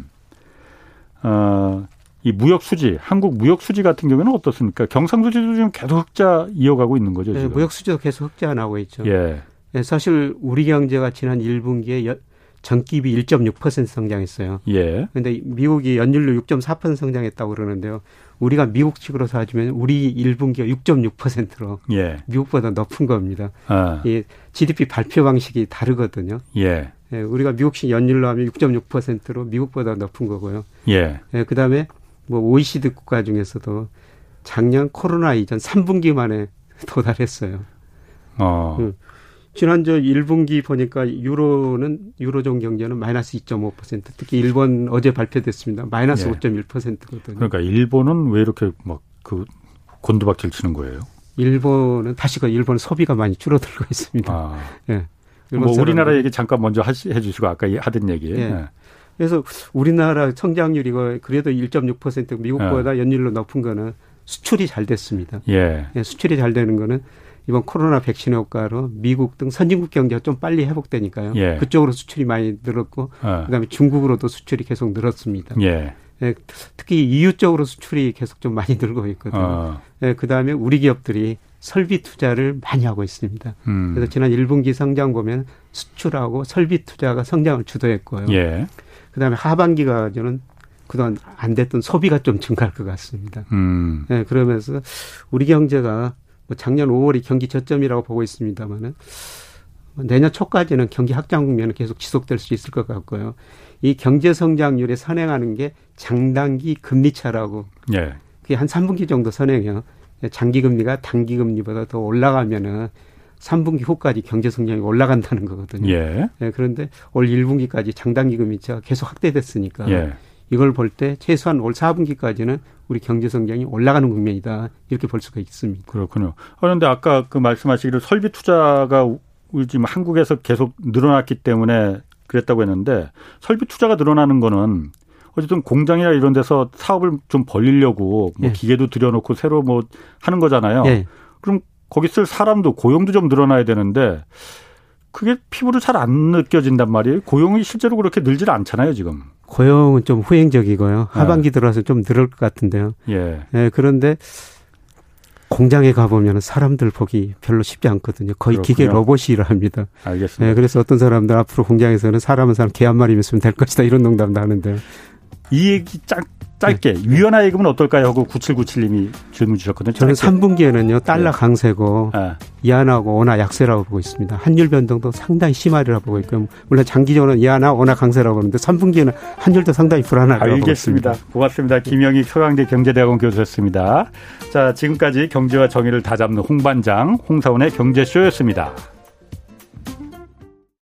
S1: 어, 이 무역 수지, 한국 무역 수지 같은 경우에는 어떻습니까? 경상 수지도 지금 계속 흑자 이어가고 있는 거죠. 예,
S3: 무역 수지도 계속 흑자 나오고 있죠. 예. 예 사실 우리 경제가 지난 1분기에 전기비 1.6% 성장했어요. 예. 근데 미국이 연율로 6.4% 성장했다고 그러는데요. 우리가 미국식으로 따지면 우리 1분기가 6.6%로 예. 미국보다 높은 겁니다. 아. 이 GDP 발표 방식이 다르거든요. 예. 예. 우리가 미국식 연율로 하면 6.6%로 미국보다 높은 거고요. 예. 예. 그다음에 뭐 OECD 국가 중에서도 작년 코로나 이전 3분기 만에 도달했어요. 어. 음. 지난주 1분기 보니까 유로는 유로존 경제는 마이너스 2.5% 특히 일본 어제 발표됐습니다. 마이너스 예. 5.1%거든요.
S1: 그러니까 일본은 왜 이렇게 막 그 곤두박질 치는 거예요?
S3: 일본은 다시 그 일본 소비가 많이 줄어들고 있습니다. 아.
S1: 예. 뭐 우리나라 얘기 잠깐 먼저 하시, 해주시고 아까 하던 얘기. 예. 예.
S3: 그래서 우리나라 성장률이 그래도 1.6% 미국보다 예. 연율로 높은 거는 수출이 잘 됐습니다. 예. 예. 수출이 잘 되는 거는 이번 코로나 백신 효과로 미국 등 선진국 경제가 좀 빨리 회복되니까요. 예. 그쪽으로 수출이 많이 늘었고 어. 그다음에 중국으로도 수출이 계속 늘었습니다. 예. 예, 특히 EU 쪽으로 수출이 계속 좀 많이 늘고 있거든요. 어. 예, 그다음에 우리 기업들이 설비 투자를 많이 하고 있습니다. 음. 그래서 지난 1분기 성장 보면 수출하고 설비 투자가 성장을 주도했고요. 예. 그다음에 하반기가 저는 그동안 안 됐던 소비가 좀 증가할 것 같습니다. 음. 예, 그러면서 우리 경제가 뭐 작년 5월이 경기 저점이라고 보고 있습니다만은 내년 초까지는 경기 확장 국면은 계속 지속될 수 있을 것 같고요. 이 경제 성장률에 선행하는 게 장단기 금리 차라고. 예. 그게 한 3분기 정도 선행해요. 장기 금리가 단기 금리보다 더 올라가면은 3분기 후까지 경제 성장이 올라간다는 거거든요. 예. 예 그런데 올 1분기까지 장단기 금리차가 계속 확대됐으니까 예. 이걸 볼 때 최소한 올 4분기까지는 우리 경제 성장이 올라가는 국면이다. 이렇게 볼 수가 있습니다.
S1: 그렇군요. 그런데 아까 그 말씀하시기를 설비 투자가 우리 지금 한국에서 계속 늘어났기 때문에 그랬다고 했는데 설비 투자가 늘어나는 거는 어쨌든 공장이나 이런 데서 사업을 좀 벌리려고 뭐 예. 기계도 들여놓고 새로 뭐 하는 거잖아요. 예. 그럼 거기 쓸 사람도 고용도 좀 늘어나야 되는데 그게 피부로 잘 안 느껴진단 말이에요. 고용이 실제로 그렇게 늘질 않잖아요, 지금.
S3: 고용은 좀 후행적이고요. 네. 하반기 들어서 좀 늘을 것 같은데요. 예. 네, 그런데 공장에 가보면 사람들 보기 별로 쉽지 않거든요. 거의 그렇군요. 기계 로봇이 일합니다.
S1: 알겠습니다.
S3: 네, 그래서 어떤 사람들 앞으로 공장에서는 사람 은 사람 개 한 마리면 있으면 될 것이다 이런 농담도 하는데요.
S1: 이 얘기 짝 짧게 네. 위안화 예금은 어떨까요? 하고 9797님이 질문 주셨거든요.
S3: 저는 3분기에는요 달러 네. 강세고 네. 이안하고 원화 약세라고 보고 있습니다. 환율 변동도 상당히 심하리라고 보고 있고요. 물론 장기적으로는 이안화 원화 강세라고 보는데 3분기에는 환율도 상당히 불안하다고
S1: 알겠습니다. 보고 있습니다. 고맙습니다. 김영희 서강대 경제대학원 교수였습니다. 자 지금까지 경제와 정의를 다잡는 홍반장 홍사원의 경제쇼였습니다.